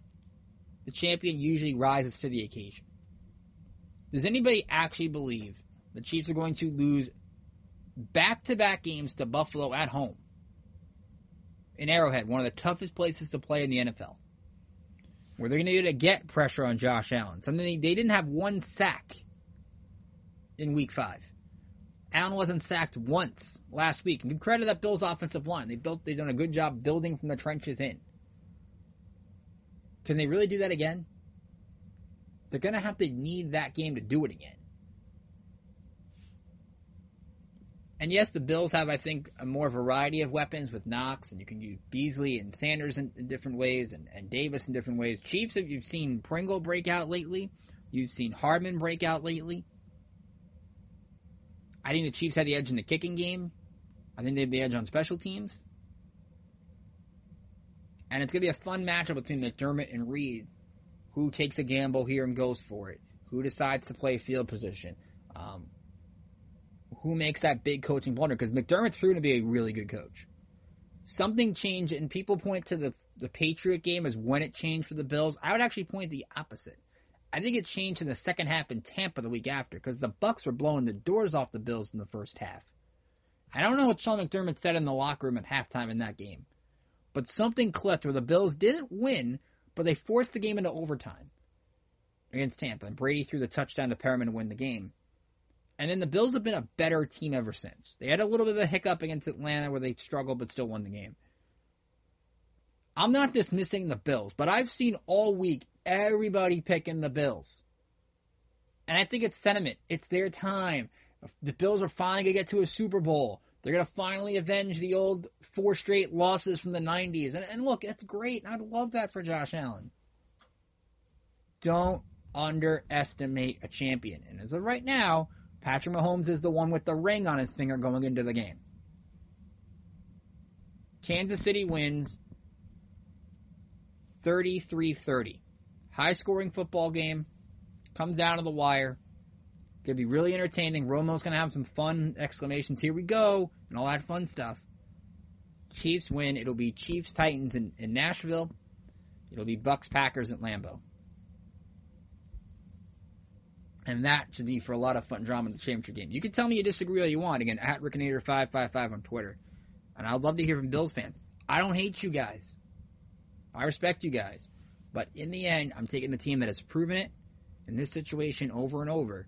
the champion usually rises to the occasion. Does anybody actually believe the Chiefs are going to lose back to back games to Buffalo at home? In Arrowhead, one of the toughest places to play in the NFL. Where they're going to get pressure on Josh Allen. Something they, didn't have one sack in week five. Allen wasn't sacked once last week. And credit to that Bills offensive line. They built they've done a good job building from the trenches in. Can they really do that again? They're going to have to need that game to do it again. And yes, the Bills have, I think, a more variety of weapons with Knox, and you can use Beasley and Sanders in, in different ways, and, and, Davis in different ways. Chiefs, if you've seen Pringle break out lately, you've seen Hardman break out lately. I think the Chiefs had the edge in the kicking game. I think they have the edge on special teams. And it's going to be a fun matchup between McDermott and Reid. Who takes a gamble here and goes for it? Who decides to play field position? Um, who makes that big coaching blunder? Because McDermott's proven to be a really good coach. Something changed, and people point to the the Patriot game is when it changed for the Bills. I would actually point the opposite. I think it changed in the second half in Tampa the week after because the Bucks were blowing the doors off the Bills in the first half. I don't know what Sean McDermott said in the locker room at halftime in that game, but something clicked where the Bills didn't win, but they forced the game into overtime against Tampa, and Brady threw the touchdown to Perriman to win the game. And then the Bills have been a better team ever since. They had a little bit of a hiccup against Atlanta where they struggled but still won the game. I'm not dismissing the Bills, but I've seen all week everybody picking the Bills. And I think it's sentiment. It's their time. The Bills are finally going to get to a Super Bowl. They're going to finally avenge the old four straight losses from the 90s. And, and look, that's great. I'd love that for Josh Allen. Don't underestimate a champion. And as of right now, Patrick Mahomes is the one with the ring on his finger going into the game. Kansas City wins 33 30. High scoring football game. Comes down to the wire. Gonna be really entertaining. Romo's gonna have some fun exclamations. Here we go, and all that fun stuff. Chiefs win. It'll be Chiefs Titans in, in Nashville. It'll be Bucks Packers at Lambeau. And that should be for a lot of fun drama in the championship game. You can tell me you disagree all you want. Again, at Rickinator555 on Twitter. And I'd love to hear from Bills fans. I don't hate you guys. I respect you guys. But in the end, I'm taking the team that has proven it in this situation over and over,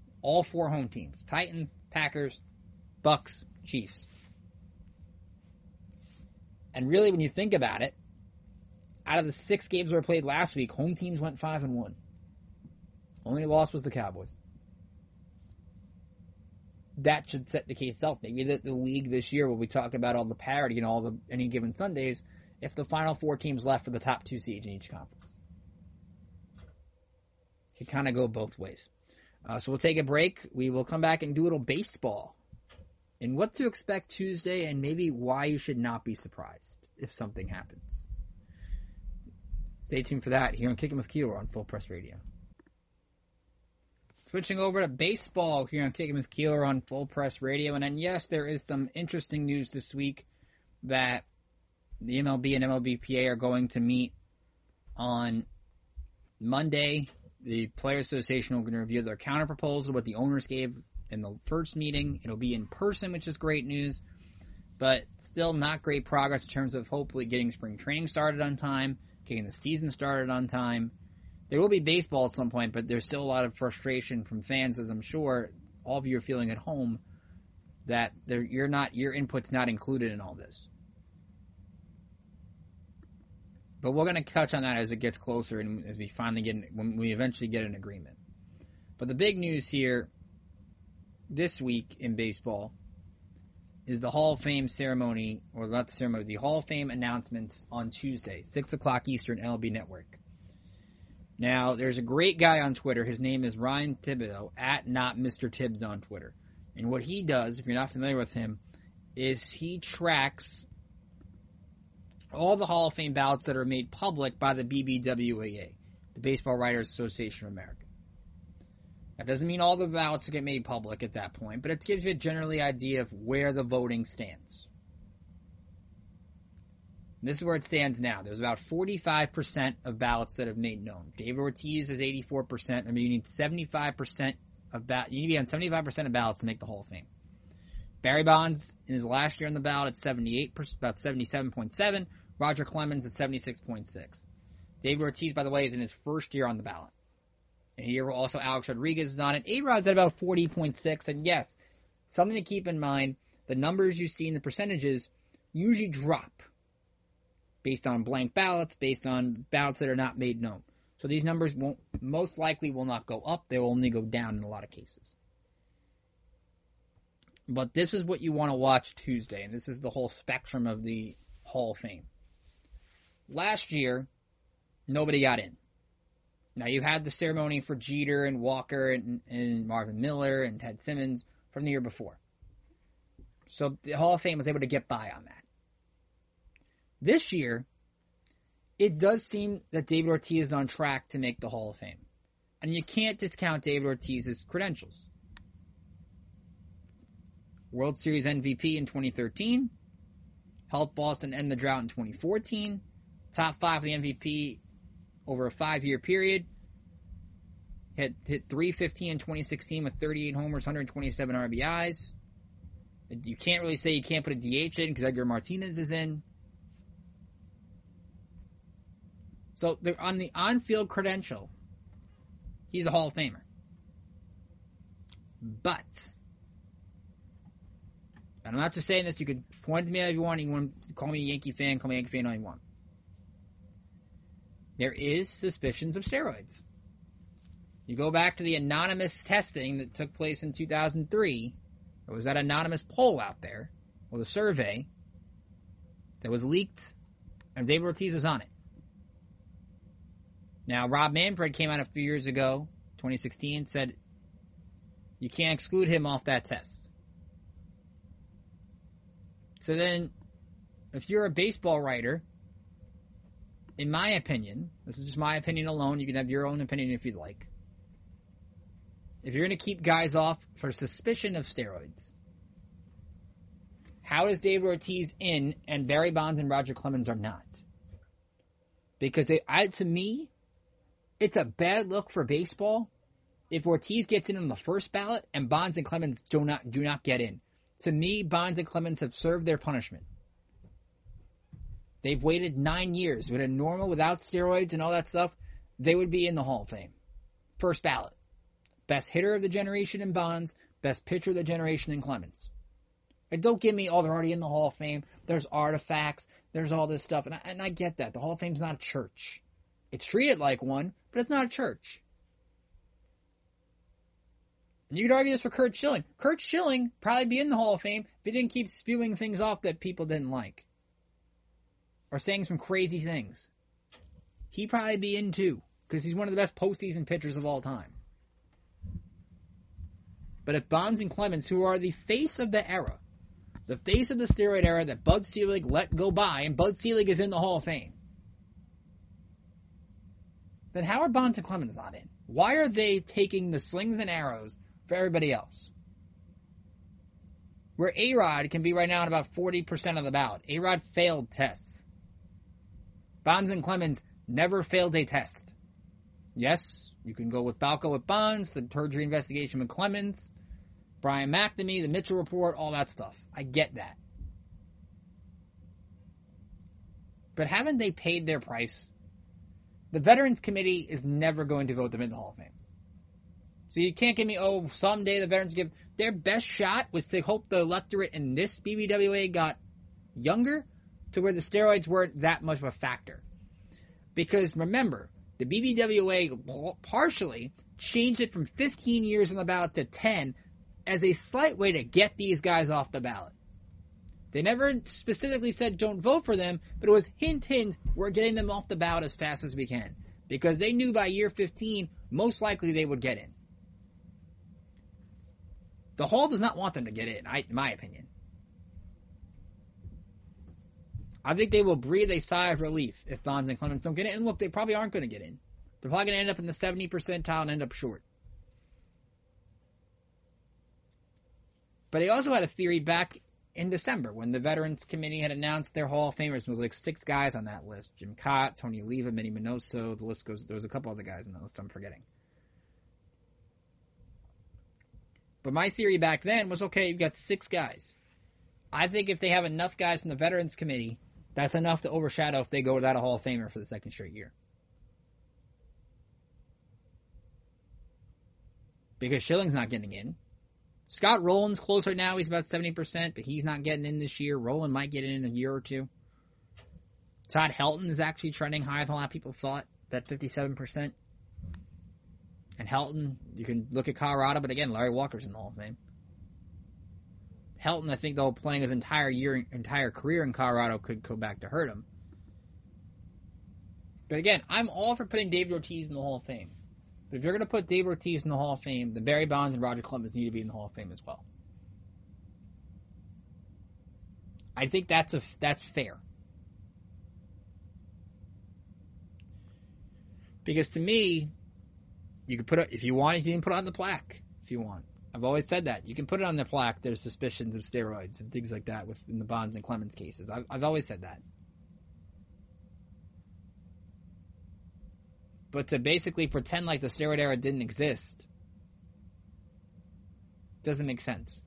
all four home teams: Titans, Packers, Bucks, Chiefs. And really, when you think about it, out of the six games that were played last week, home teams went five and one. Only loss was the Cowboys. That should set the case itself. Maybe the, the league this year will be talking about all the parity and all the any given Sundays if the final four teams left for the top two seeds in each conference. Could kind of go both ways. Uh, so we'll take a break. We will come back and do a little baseball and what to expect Tuesday and maybe why you should not be surprised if something happens. Stay tuned for that here on Kicking with Keeler on Full Press Radio. Switching over to baseball here on Kicking with Keeler on Full Press Radio. And then, yes, there is some interesting news this week that the MLB and MLBPA are going to meet on Monday. The Players Association will review their counter proposal, what the owners gave in the first meeting. It'll be in person, which is great news, but still not great progress in terms of hopefully getting spring training started on time, getting the season started on time. There will be baseball at some point, but there's still a lot of frustration from fans, as I'm sure all of you are feeling at home, that you're not your input's not included in all this. But we're going to touch on that as it gets closer and as we finally get when we eventually get an agreement. But the big news here this week in baseball is the Hall of Fame ceremony, or not the ceremony, the Hall of Fame announcements on Tuesday, 6 o'clock Eastern, LB Network. Now, there's a great guy on Twitter. His name is Ryan Thibodaux, at not Mr. Tibbs on Twitter. And what he does, if you're not familiar with him, is he tracks all the Hall of Fame ballots that are made public by the BBWAA, the Baseball Writers Association of America. That doesn't mean all the ballots get made public at that point, but it gives you a generally idea of where the voting stands. This is where it stands now. There's about 45% of ballots that have made known. David Ortiz is 84%. I mean, you need 75% of ba- you need to be on 75% of ballots to make the Hall of Fame. Barry Bonds in his last year on the ballot at 78, about 77.7. Roger Clemens at 76.6. David Ortiz, by the way, is in his first year on the ballot. And here also Alex Rodriguez is on it. A-Rod's at about 40.6. And yes, something to keep in mind, the numbers you see in the percentages usually drop based on blank ballots, based on ballots that are not made known. So these numbers won't, most likely will not go up. They will only go down in a lot of cases. But this is what you want to watch Tuesday, and this is the whole spectrum of the Hall of Fame. Last year, nobody got in. Now you had the ceremony for Jeter and Walker and, and Marvin Miller and Ted Simmons from the year before. So the Hall of Fame was able to get by on that. This year, it does seem that David Ortiz is on track to make the Hall of Fame. And you can't discount David Ortiz's credentials. World Series MVP in 2013, helped Boston end the drought in 2014, top five of the MVP over a five year period. Hit, hit 315 in 2016 with 38 homers, 127 RBIs. You can't really say you can't put a DH in because Edgar Martinez is in. So on the on-field credential, he's a Hall of Famer. But, and I'm not just saying this. You could point to me if you want. You want to call me a Yankee fan, call me a Yankee fan all you want. There is suspicions of steroids. You go back to the anonymous testing that took place in 2003. There was that anonymous poll out there, or the survey that was leaked, and David Ortiz was on it. Now, Rob Manfred came out a few years ago, 2016, said you can't exclude him off that test. So then, if you're a baseball writer, in my opinion, this is just my opinion alone, you can have your own opinion if you'd like. If you're going to keep guys off for suspicion of steroids, how is David Ortiz in and Barry Bonds and Roger Clemens are not? Because they, I, to me, it's a bad look for baseball if Ortiz gets in on the first ballot and Bonds and Clemens do not do not get in. To me, Bonds and Clemens have served their punishment. They've waited nine years. With a normal, without steroids and all that stuff, they would be in the Hall of Fame. First ballot. Best hitter of the generation in Bonds, best pitcher of the generation in Clemens. And don't give me, oh, they're already in the Hall of Fame. There's artifacts. There's all this stuff. And I, and I get that. The Hall of Fame's not a church. It's treated like one, but it's not a church. And you could argue this for Curt Schilling. Curt Schilling probably be in the Hall of Fame if he didn't keep spewing things off that people didn't like. Or saying some crazy things. He'd probably be in too, because he's one of the best postseason pitchers of all time. But if Bonds and Clemens, who are the face of the era, the face of the steroid era that Bud Selig let go by, and Bud Selig is in the Hall of Fame, then how are Bonds and Clemens not in? Why are they taking the slings and arrows for everybody else? Where A-Rod can be right now at about 40% of the ballot. A-Rod failed tests. Bonds and Clemens never failed a test. Yes, you can go with Balco with Bonds, the perjury investigation with Clemens, Brian McNamee, the Mitchell report, all that stuff. I get that. But haven't they paid their price? The Veterans Committee is never going to vote them in the Hall of Fame. So you can't give me, oh, someday the Veterans give. Their best shot was to hope the electorate in this BBWA got younger to where the steroids weren't that much of a factor. Because remember, the BBWA partially changed it from 15 years on the ballot to 10 as a slight way to get these guys off the ballot. They never specifically said don't vote for them, but it was hint, hint, we're getting them off the ballot as fast as we can. Because they knew by year 15, most likely they would get in. The Hall does not want them to get in, I, in my opinion. I think they will breathe a sigh of relief if Bonds and Clemens don't get in. And look, they probably aren't going to get in. They're probably going to end up in the 70 percentile and end up short. But they also had a theory back in December when the Veterans Committee had announced their Hall of Famers. There was like six guys on that list: Jim Kaat, Tony Oliva, Minnie Minoso. The list goes. There was a couple other guys on the list I'm forgetting. But my theory back then was okay, you've got six guys. I think if they have enough guys from the Veterans Committee, that's enough to overshadow if they go without a Hall of Famer for the second straight year. Because Schilling's not getting in. Scott Rolen's closer now. He's about 70%, but he's not getting in this year. Rolen might get in in a year or two. Todd Helton is actually trending higher than a lot of people thought, at 57%. And Helton, you can look at Colorado, but again, Larry Walker's in the Hall of Fame. Helton, I think, though, playing his entire year, entire career in Colorado could go back to hurt him. But again, I'm all for putting David Ortiz in the Hall of Fame. But if you're going to put David Ortiz in the Hall of Fame, then Barry Bonds and Roger Clemens need to be in the Hall of Fame as well. I think that's a that's fair. Because to me, you can put it if you want. You can put on the plaque if you want. I've always said that you can put it on the plaque. There's suspicions of steroids and things like that within the Bonds and Clemens cases. I've, I've always said that. But to basically pretend like the steroid era didn't exist doesn't make sense.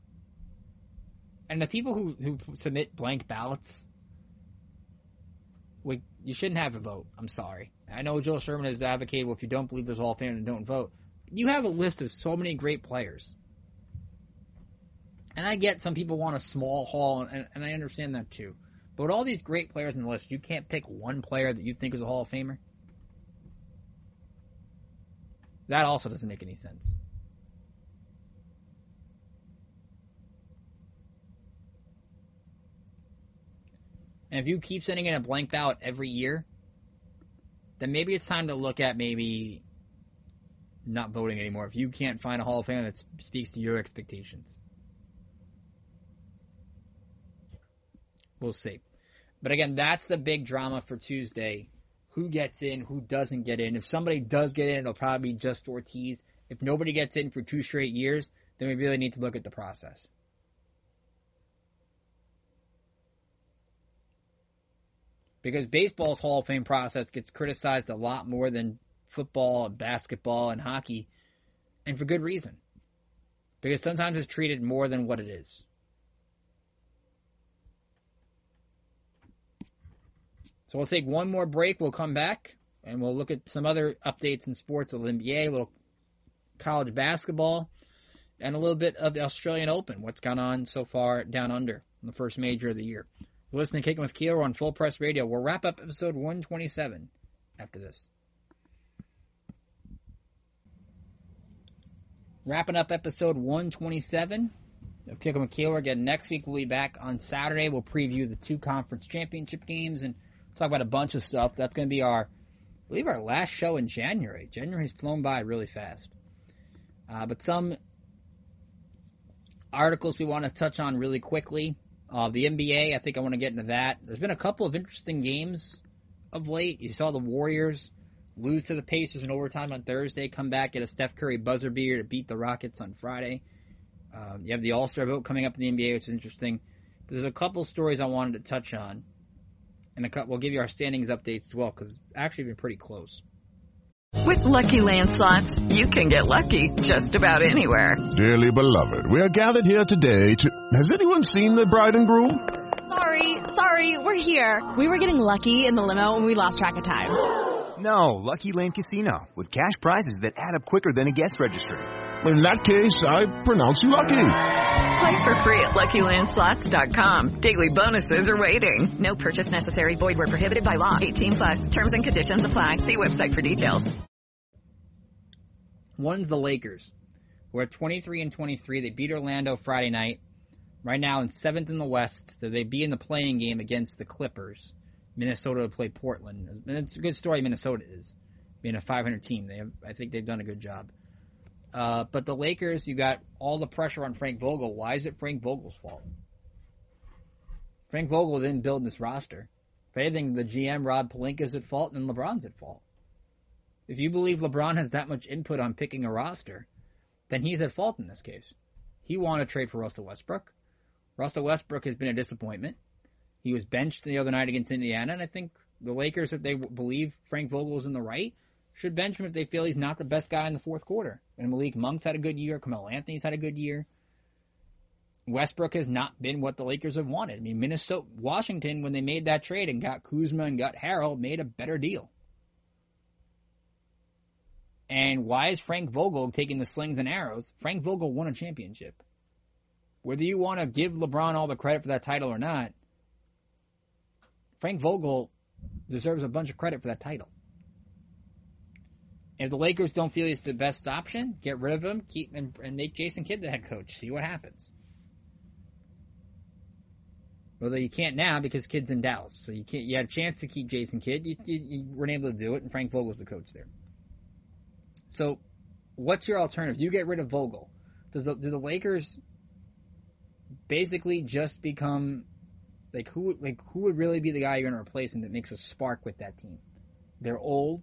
And the people who, who submit blank ballots, we, you shouldn't have a vote. I'm sorry. I know Joel Sherman has advocated, well, if you don't believe there's Hall of Fame, then don't vote. You have a list of so many great players. And I get some people want a small hall, and, and I understand that too. But with all these great players on the list, you can't pick one player that you think is a Hall of Famer? That also doesn't make any sense. And if you keep sending in a blank ballot every year, then maybe it's time to look at maybe not voting anymore if you can't find a Hall of Fame that speaks to your expectations. We'll see. But again, that's the big drama for Tuesday. Who gets in, who doesn't get in. If somebody does get in, it'll probably be just Ortiz. If nobody gets in for two straight years, then we really need to look at the process. Because baseball's Hall of Fame process gets criticized a lot more than football and basketball and hockey, and for good reason. Because sometimes it's treated more than what it is. So we'll take one more break. We'll come back and we'll look at some other updates in sports, a little NBA, a little college basketball, and a little bit of the Australian Open. What's gone on so far down under in the first major of the year. You're listening to Kicking with Keeler on Full Press Radio. We'll wrap up episode 127 after this. Wrapping up episode 127 of Kicking with Keeler. Again, next week we'll be back on Saturday. We'll preview the two conference championship games and talk about a bunch of stuff. That's going to be our, I believe, our last show in January. January's flown by really fast. Uh, but some articles we want to touch on really quickly. Uh, the NBA, I think I want to get into that. There's been a couple of interesting games of late. You saw the Warriors lose to the Pacers in overtime on Thursday, come back, get a Steph Curry buzzer beater to beat the Rockets on Friday. Um, you have the All Star vote coming up in the NBA, which is interesting. But there's a couple stories I wanted to touch on, and a couple, we'll give you our standings updates as well because it's actually been pretty close. With Lucky Land slots, you can get lucky just about anywhere. Dearly beloved, we are gathered here today to. Has anyone seen the bride and groom? Sorry, sorry, we're here. We were getting lucky in the limo and we lost track of time. No, Lucky Land Casino, with cash prizes that add up quicker than a guest registry. In that case, I pronounce you lucky. Play for free at LuckyLandSlots.com. Daily bonuses are waiting. No purchase necessary. Void where prohibited by law. 18 plus. Terms and conditions apply. See website for details. One's the Lakers. We're at 23 and 23. They beat Orlando Friday night. Right now in seventh in the West. So they be in the playing game against the Clippers. Minnesota to play Portland. And it's a good story. Minnesota is being a 500 team. They have, I think they've done a good job. Uh, but the Lakers, you got all the pressure on Frank Vogel. Why is it Frank Vogel's fault? Frank Vogel didn't build this roster. If anything, the GM Rob Pelinka's at fault, and LeBron's at fault. If you believe LeBron has that much input on picking a roster, then he's at fault in this case. He wanted to trade for Russell Westbrook. Russell Westbrook has been a disappointment. He was benched the other night against Indiana, and I think the Lakers, if they believe Frank Vogel is in the right, should bench him if they feel he's not the best guy in the fourth quarter. And Malik Monk's had a good year. Carmelo Anthony's had a good year. Westbrook has not been what the Lakers have wanted. I mean, Minnesota, Washington, when they made that trade and got Kuzma and got Harrell, made a better deal. And why is Frank Vogel taking the slings and arrows? Frank Vogel won a championship. Whether you want to give LeBron all the credit for that title or not, Frank Vogel deserves a bunch of credit for that title. If the Lakers don't feel he's the best option, get rid of him, keep and, and make Jason Kidd the head coach. See what happens. Although you can't now because Kidd's in Dallas, so you can't. You had a chance to keep Jason Kidd. You, you, you weren't able to do it, and Frank Vogel was the coach there. So, what's your alternative? You get rid of Vogel. Does the, do the Lakers basically just become like who like who would really be the guy you're going to replace and that makes a spark with that team? They're old.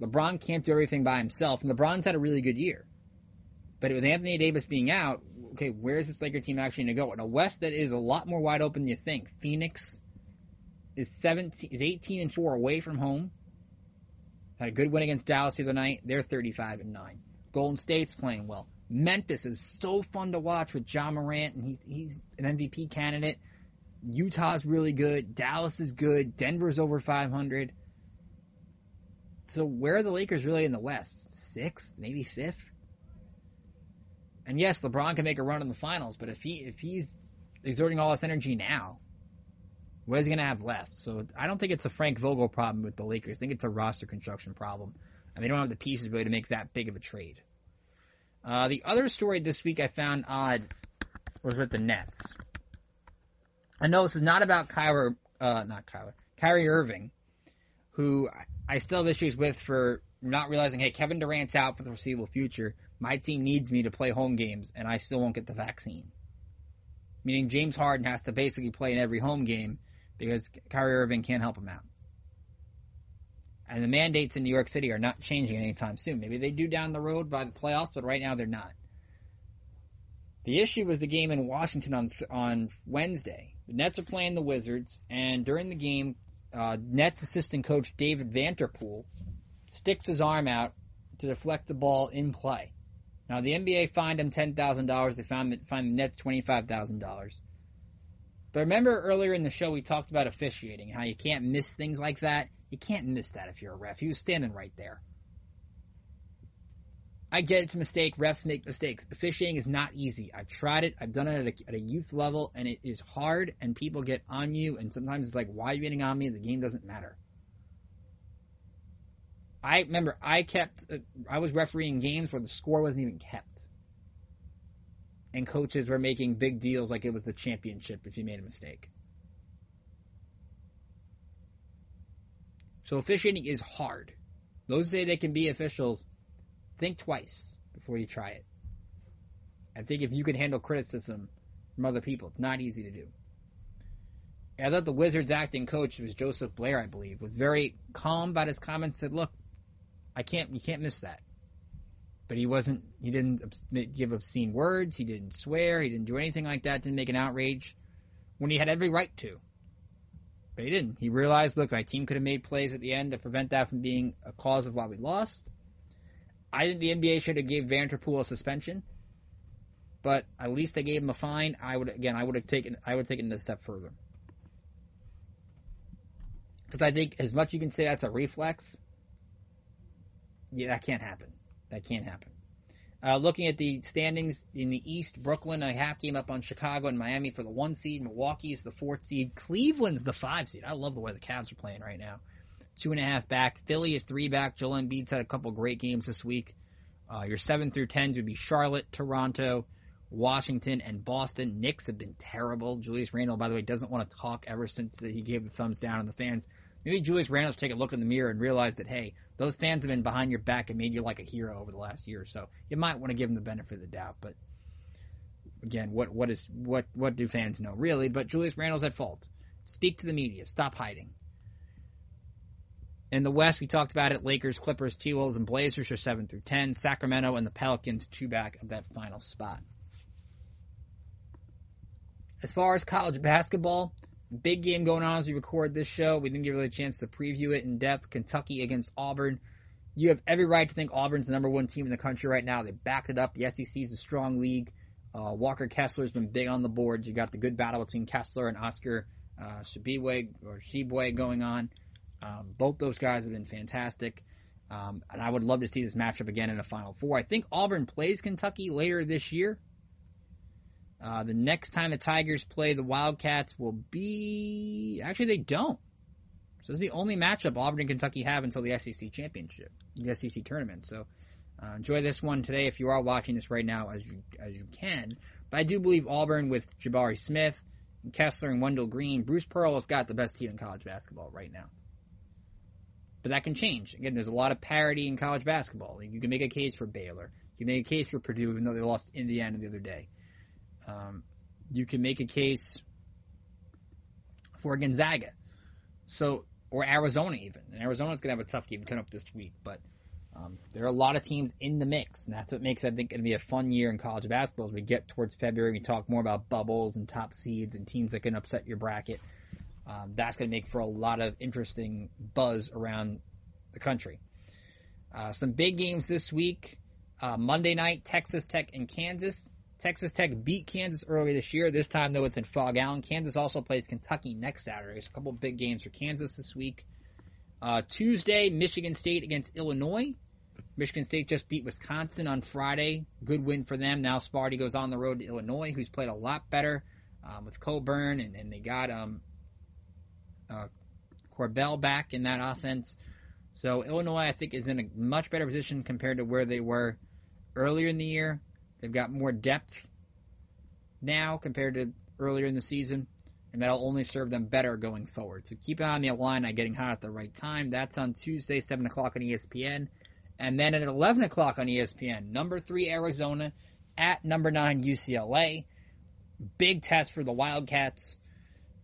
LeBron can't do everything by himself, and LeBron's had a really good year. But with Anthony Davis being out, okay, where is this Laker team actually going to go? In a West that is a lot more wide open than you think. Phoenix is 17, is 18 and 4 away from home. Had a good win against Dallas the other night. They're 35 and 9. Golden State's playing well. Memphis is so fun to watch with Ja Morant, and he's he's an MVP candidate. Utah's really good. Dallas is good. Denver's over 500. So where are the Lakers really in the West? Sixth, maybe fifth. And yes, LeBron can make a run in the finals, but if he if he's exerting all his energy now, what is he going to have left? So I don't think it's a Frank Vogel problem with the Lakers. I think it's a roster construction problem, and they don't have the pieces really to make that big of a trade. Uh, the other story this week I found odd was with the Nets. I know this is not about Kyler, uh, not Kyler, Kyrie Irving, who I still have issues with for not realizing, hey, Kevin Durant's out for the foreseeable future. My team needs me to play home games, and I still won't get the vaccine. Meaning James Harden has to basically play in every home game because Kyrie Irving can't help him out. And the mandates in New York City are not changing anytime soon. Maybe they do down the road by the playoffs, but right now they're not. The issue was the game in Washington on on Wednesday. The Nets are playing the Wizards, and during the game, uh, Nets assistant coach David Vanterpool sticks his arm out to deflect the ball in play. Now the NBA fined him ten thousand dollars. They found fined the Nets twenty five thousand dollars. But remember earlier in the show we talked about officiating, how you can't miss things like that. You can't miss that if you're a ref. He was standing right there. I get it's a mistake. Refs make mistakes. Officiating is not easy. I've tried it. I've done it at a, at a youth level, and it is hard. And people get on you. And sometimes it's like, why are you getting on me? The game doesn't matter. I remember I kept. Uh, I was refereeing games where the score wasn't even kept, and coaches were making big deals like it was the championship if you made a mistake. So officiating is hard. Those say they can be officials. Think twice before you try it. I think if you can handle criticism from other people, it's not easy to do. I thought the Wizards acting coach was Joseph Blair, I believe, was very calm about his comments. Said, "Look, I can't, you can't miss that." But he wasn't. He didn't give obscene words. He didn't swear. He didn't do anything like that. Didn't make an outrage when he had every right to. But he didn't. He realized, look, my team could have made plays at the end to prevent that from being a cause of why we lost. I think the NBA should have gave Vanterpool a suspension, but at least they gave him a fine. I would again, I would have taken, I would have taken it a step further because I think as much you can say that's a reflex. Yeah, that can't happen. That can't happen. Uh, looking at the standings in the East, Brooklyn a half game up on Chicago and Miami for the one seed. Milwaukee is the fourth seed. Cleveland's the five seed. I love the way the Cavs are playing right now. Two and a half back. Philly is three back. Joel Embiid's had a couple great games this week. Uh, your seven through tens would be Charlotte, Toronto, Washington, and Boston. Knicks have been terrible. Julius Randle, by the way, doesn't want to talk ever since he gave the thumbs down on the fans. Maybe Julius Randle's take a look in the mirror and realize that, hey, those fans have been behind your back and made you like a hero over the last year or so. You might want to give them the benefit of the doubt, but again, what what is what what do fans know really? But Julius Randle's at fault. Speak to the media. Stop hiding. In the West, we talked about it. Lakers, Clippers, T Wolves, and Blazers are seven through ten. Sacramento and the Pelicans two back of that final spot. As far as college basketball, big game going on as we record this show. We didn't give really a chance to preview it in depth. Kentucky against Auburn. You have every right to think Auburn's the number one team in the country right now. They backed it up. The SEC is a strong league. Uh, Walker Kessler's been big on the boards. You got the good battle between Kessler and Oscar uh, Tshiebwe or Tshiebwe going on. Um, both those guys have been fantastic. Um, and I would love to see this matchup again in a Final Four. I think Auburn plays Kentucky later this year. Uh, the next time the Tigers play the Wildcats will be actually they don't. So is the only matchup Auburn and Kentucky have until the SEC championship, the SEC tournament. So uh, enjoy this one today if you are watching this right now as you as you can. But I do believe Auburn with Jabari Smith, and Kessler, and Wendell Green, Bruce Pearl has got the best team in college basketball right now. But that can change. Again, there's a lot of parity in college basketball. You can make a case for Baylor. You can make a case for Purdue, even though they lost Indiana the other day. Um, you can make a case for Gonzaga. So, or Arizona even. And Arizona's going to have a tough game coming up this week. But um, there are a lot of teams in the mix. And that's what makes, I think, going to be a fun year in college basketball as we get towards February. We talk more about bubbles and top seeds and teams that can upset your bracket. Um, that's going to make for a lot of interesting buzz around the country. Uh, some big games this week. Uh, Monday night, Texas Tech and Kansas. Texas Tech beat Kansas early this year. This time, though, it's in Phog Allen. Kansas also plays Kentucky next Saturday. So a couple big games for Kansas this week. Uh, Tuesday, Michigan State against Illinois. Michigan State just beat Wisconsin on Friday. Good win for them. Now Sparty goes on the road to Illinois, who's played a lot better um, with Cockburn, and, and they got um, uh, Curbelo back in that offense. So Illinois, I think, is in a much better position compared to where they were earlier in the year. They've got more depth now compared to earlier in the season, and that'll only serve them better going forward. So keep an eye on the Illini getting hot at the right time. That's on Tuesday, 7 o'clock on ESPN. And then at 11 o'clock on ESPN, number three Arizona at number nine UCLA. Big test for the Wildcats.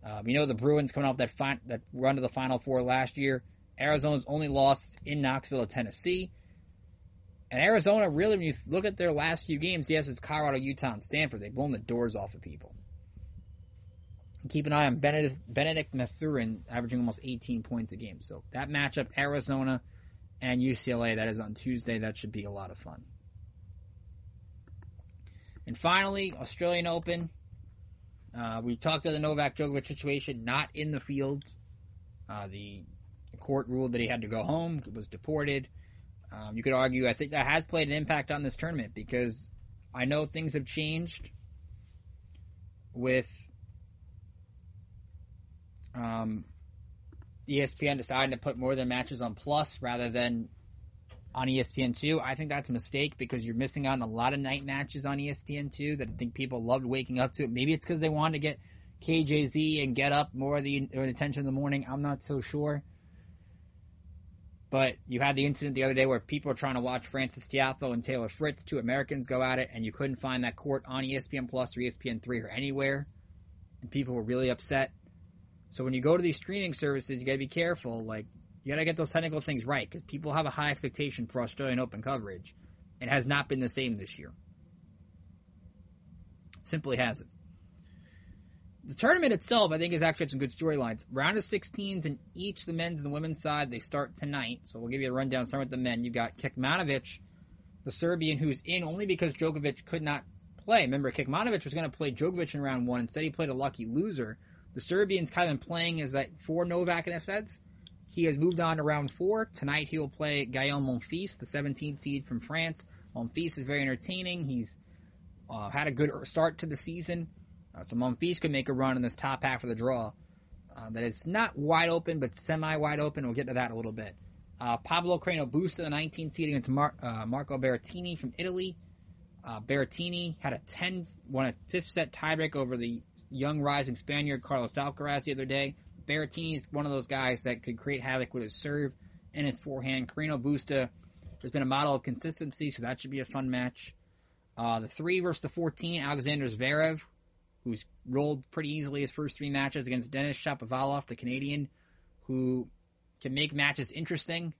Um, you know the Bruins coming off that fi- that run to the Final Four last year. Arizona's only lost in Knoxville, Tennessee. And Arizona, really, when you look at their last few games, yes, it's Colorado, Utah, and Stanford. They've blown the doors off of people. Keep an eye on Bennedict, Bennedict Mathurin, averaging almost 18 points a game. So that matchup, Arizona and UCLA, that is on Tuesday. That should be a lot of fun. And finally, Australian Open. Uh, we talked about the Novak Djokovic situation, not in the field. Uh, the court ruled that he had to go home, was deported. Um, you could argue, I think that has played an impact on this tournament because I know things have changed with um, ESPN deciding to put more of their matches on Plus rather than on E ESPN2. I think that's a mistake because you're missing out on a lot of night matches on E ESPN2 that I think people loved waking up to it. Maybe it's because they wanted to get KJZ and get up more of the attention in the morning. I'm not so sure. But you had the incident the other day where people were trying to watch Frances Tiafoe and Taylor Fritz, two Americans, go at it, and you couldn't find that court on ESPN Plus or ESPN3 or anywhere. And people were really upset. So when you go to these streaming services, you got to be careful. Like, you got to get those technical things right because people have a high expectation for Australian Open coverage. It has not been the same this year. Simply hasn't. The tournament itself, I think, has actually had some good storylines. Round of 16s in each the men's and the women's side. They start tonight, so we'll give you a rundown. Starting with the men, you've got Kecmanovic, the Serbian, who's in only because Djokovic could not play. Remember, Kecmanovic was going to play Djokovic in round one. Instead, he played a lucky loser. The Serbian's kind of been playing as that for Novak in a sense. He has moved on to round four. Tonight he will play Gael Monfils, the 17th seed from France. Monfils is very entertaining. He's uh, had a good start to the season. Uh, so Monfils could make a run in this top half of the draw. Uh, that is not wide open, but semi wide open. We'll get to that a little bit. Uh, Pablo Carreno Busta, the 19th seed against Mar- uh, Marco Berrettini from Italy. Uh, Berrettini had a 10, won a fifth set tiebreak over the young rising Spaniard Carlos Alcaraz the other day. Berrettini is one of those guys that could create havoc with his serve and his forehand. Carreno Busta has been a model of consistency, so that should be a fun match. Uh, the 3 versus the 14, Alexander Zverev, who's rolled pretty easily his first three matches against Denis Shapovalov, the Canadian, who can make matches interesting.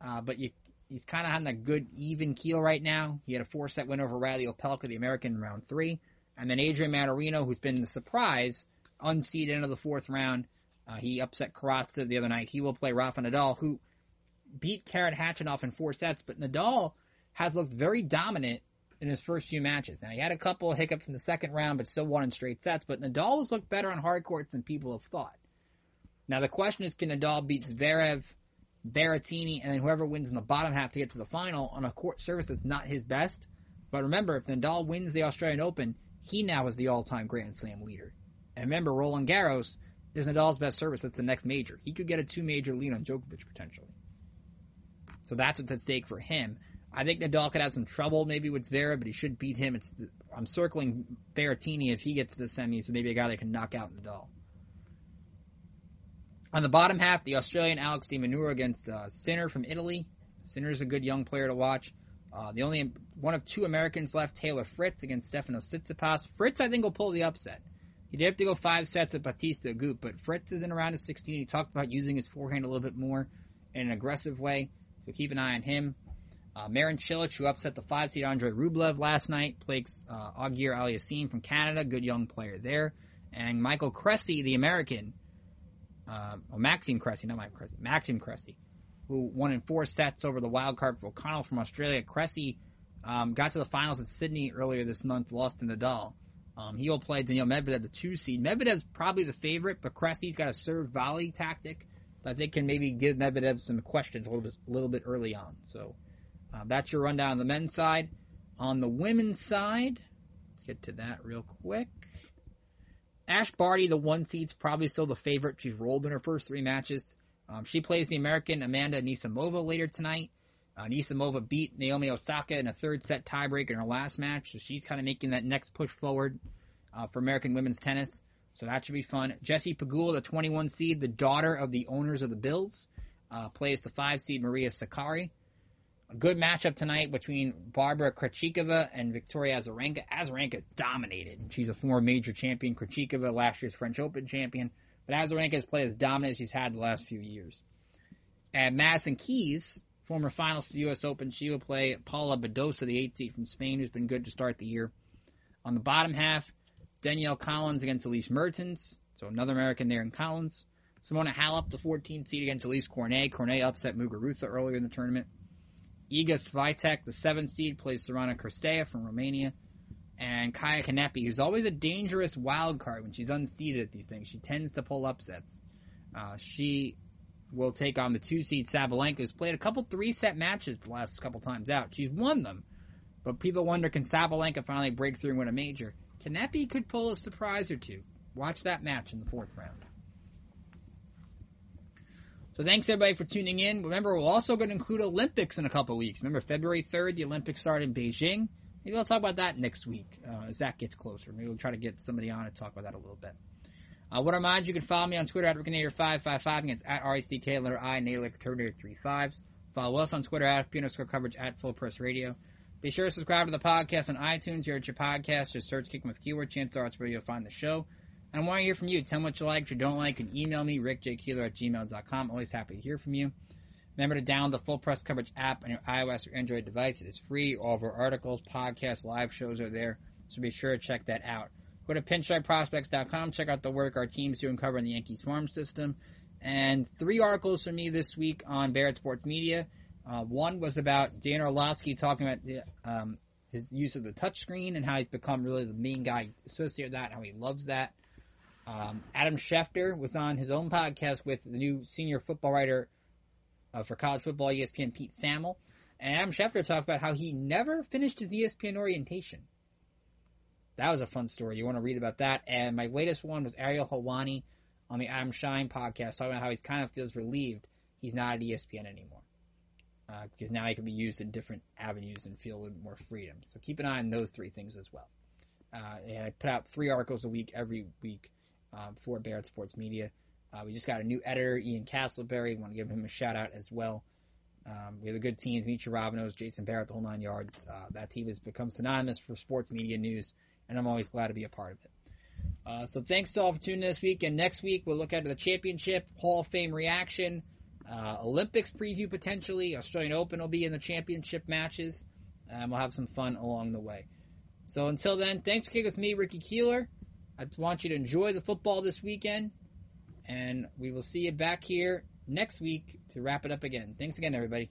Uh, but you, he's kind of on a good even keel right now. He had a four set win over Reilly Opelka, the American, in round three. And then Adrian Mannarino, who's been the surprise unseeded into the fourth round. Uh, he upset Karatsev the other night. He will play Rafa Nadal, who beat Karen Khachanov in four sets, but Nadal has looked very dominant in his first few matches. Now, he had a couple of hiccups in the second round, but still won in straight sets, but Nadal has looked better on hard courts than people have thought. Now, the question is, can Nadal beat Zverev, Berrettini, and then whoever wins in the bottom half to get to the final on a court service that's not his best? But remember, if Nadal wins the Australian Open, he now is the all-time Grand Slam leader. And remember, Roland Garros is Nadal's best service. That's the next major. He could get a two-major lead on Djokovic potentially. So that's what's at stake for him. I think Nadal could have some trouble maybe with Zverev, but he should beat him. It's the, I'm circling Berrettini if he gets to the semis, so maybe a guy that can knock out Nadal. On the bottom half, the Australian Alex de Minaur against uh, Sinner from Italy. Sinner's a good young player to watch. Uh, the only one of two Americans left, Taylor Fritz against Stefano Tsitsipas. Fritz, I think, will pull the upset. He did have to go five sets at Bautista Agut, but Fritz is in around a 16. He talked about using his forehand a little bit more in an aggressive way, so keep an eye on him. Uh, Marin Cilic, who upset the five seed Andre Rublev last night, plays uh, Auger Aliassime from Canada, good young player there. And Michael Cressy, the American, uh, oh, Maxime Cressy, not Michael Cressy, Maxime Cressy, who won in four sets over the wild card for O'Connell from Australia. Cressy um, got to the finals at Sydney earlier this month, lost to Nadal. Um, he will play Daniel Medvedev, the two seed. Medvedev's probably the favorite, but Cressy's got a serve volley tactic that I think can maybe give Medvedev some questions a little bit, a little bit early on. So uh, that's your rundown on the men's side. On the women's side, let's get to that real quick. Ash Barty, the one seed's probably still the favorite. She's rolled in her first three matches. Um, she plays the American Amanda Anisimova later tonight. Uh, Anisimova beat Naomi Osaka in a third set tiebreak in her last match, so she's kind of making that next push forward uh, for American women's tennis. So that should be fun. Jessie Pegula, the 21 seed, the daughter of the owners of the Bills, uh, plays the five seed Maria Sakkari. A good matchup tonight between Barbara Krejcikova and Victoria Azarenka. Azarenka is dominated. She's a former major champion. Krejcikova, last year's French Open champion. But Azarenka has played as dominant as she's had the last few years. And Madison Keys, former finalist of the U.S. Open, she will play Paula Badosa, the 8th seed from Spain, who's been good to start the year. On the bottom half, Danielle Collins against Elise Mertens, so another American there in Collins. Simona Halep, the 14th seed against Alizé Cornet. Cornet upset Muguruza earlier in the tournament. Iga Swiatek, the 7th seed, plays Sorana Cirstea from Romania. And Kaya Kanepi, who's always a dangerous wild card when she's unseeded at these things. She tends to pull upsets. Uh, she will take on the two seed Sabalenka, who's played a couple three set matches the last couple times out. She's won them, but people wonder can Sabalenka finally break through and win a major? Kanepi could pull a surprise or two. Watch that match in the fourth round. So thanks everybody for tuning in. Remember, we're also going to include Olympics in a couple weeks. Remember, February 3rd, the Olympics start in Beijing. Maybe I'll talk about that next week uh, as that gets closer. Maybe we'll try to get somebody on to talk about that a little bit. Uh, what I mind, you can follow me on Twitter at Rickinator555 against at R-E-C-K, letter I, Naylor, Terminator 35s. Follow us on Twitter at FP underscore coverage at Full Press Radio. Be sure to subscribe to the podcast on iTunes. You're at your podcast. Just search Kicking with Keeler. Chances are it's where you'll find the show. And I want to hear from you. Tell me what you like, what you don't like, and email me, rickjkeeler at gmail.com. Always happy to hear from you. Remember to download the Full Press Coverage app on your iOS or Android device. It is free. All of our articles, podcasts, live shows are there. So be sure to check that out. Go to pinstripeprospects.com. Check out the work our team's doing covering the Yankees farm system. And three articles from me this week on Barrett Sports Media. Uh, one was about Dan Orlovsky talking about the, um, his use of the touchscreen and how he's become really the main guy associated with that, how he loves that. Um, Adam Schefter was on his own podcast with the new senior football writer uh, for college football, ESPN, Pete Thamel. And Adam Schefter talked about how he never finished his ESPN orientation. That was a fun story. You want to read about that. And my latest one was Ariel Helwani on the Adam Schein podcast, talking about how he kind of feels relieved he's not at ESPN anymore. Uh, because now he can be used in different avenues and feel a little more freedom. So keep an eye on those three things as well. Uh, and I put out three articles a week every week um, for Barrett Sports Media. Uh, we just got a new editor, Ian Casselberry. want to give him a shout out as well. Um, we have a good team, Demetri Ravanos, Jason Barrett, the whole nine yards. Uh, that team has become synonymous for sports media news, and I'm always glad to be a part of it. Uh, so thanks to all for tuning in this week, and next week we'll look at the championship, Hall of Fame reaction, uh, Olympics preview potentially, Australian Open will be in the championship matches, and we'll have some fun along the way. So until then, thanks for kicking with me, Ricky Keeler. I want you to enjoy the football this weekend, and we will see you back here next week to wrap it up again. Thanks again, everybody.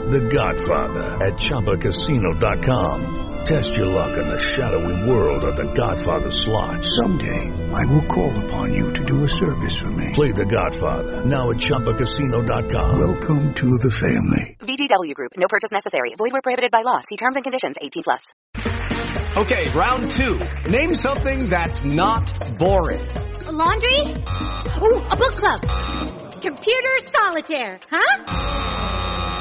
The Godfather at ChumbaCasino.com. Test your luck in the shadowy world of The Godfather slot. Someday, I will call upon you to do a service for me. Play The Godfather, now at ChumbaCasino.com. Welcome to the family. VGW Group, no purchase necessary. Void where prohibited by law. See terms and conditions 18 plus. Okay, round two. Name something that's not boring. A laundry? Ooh, a book club. Computer solitaire, huh?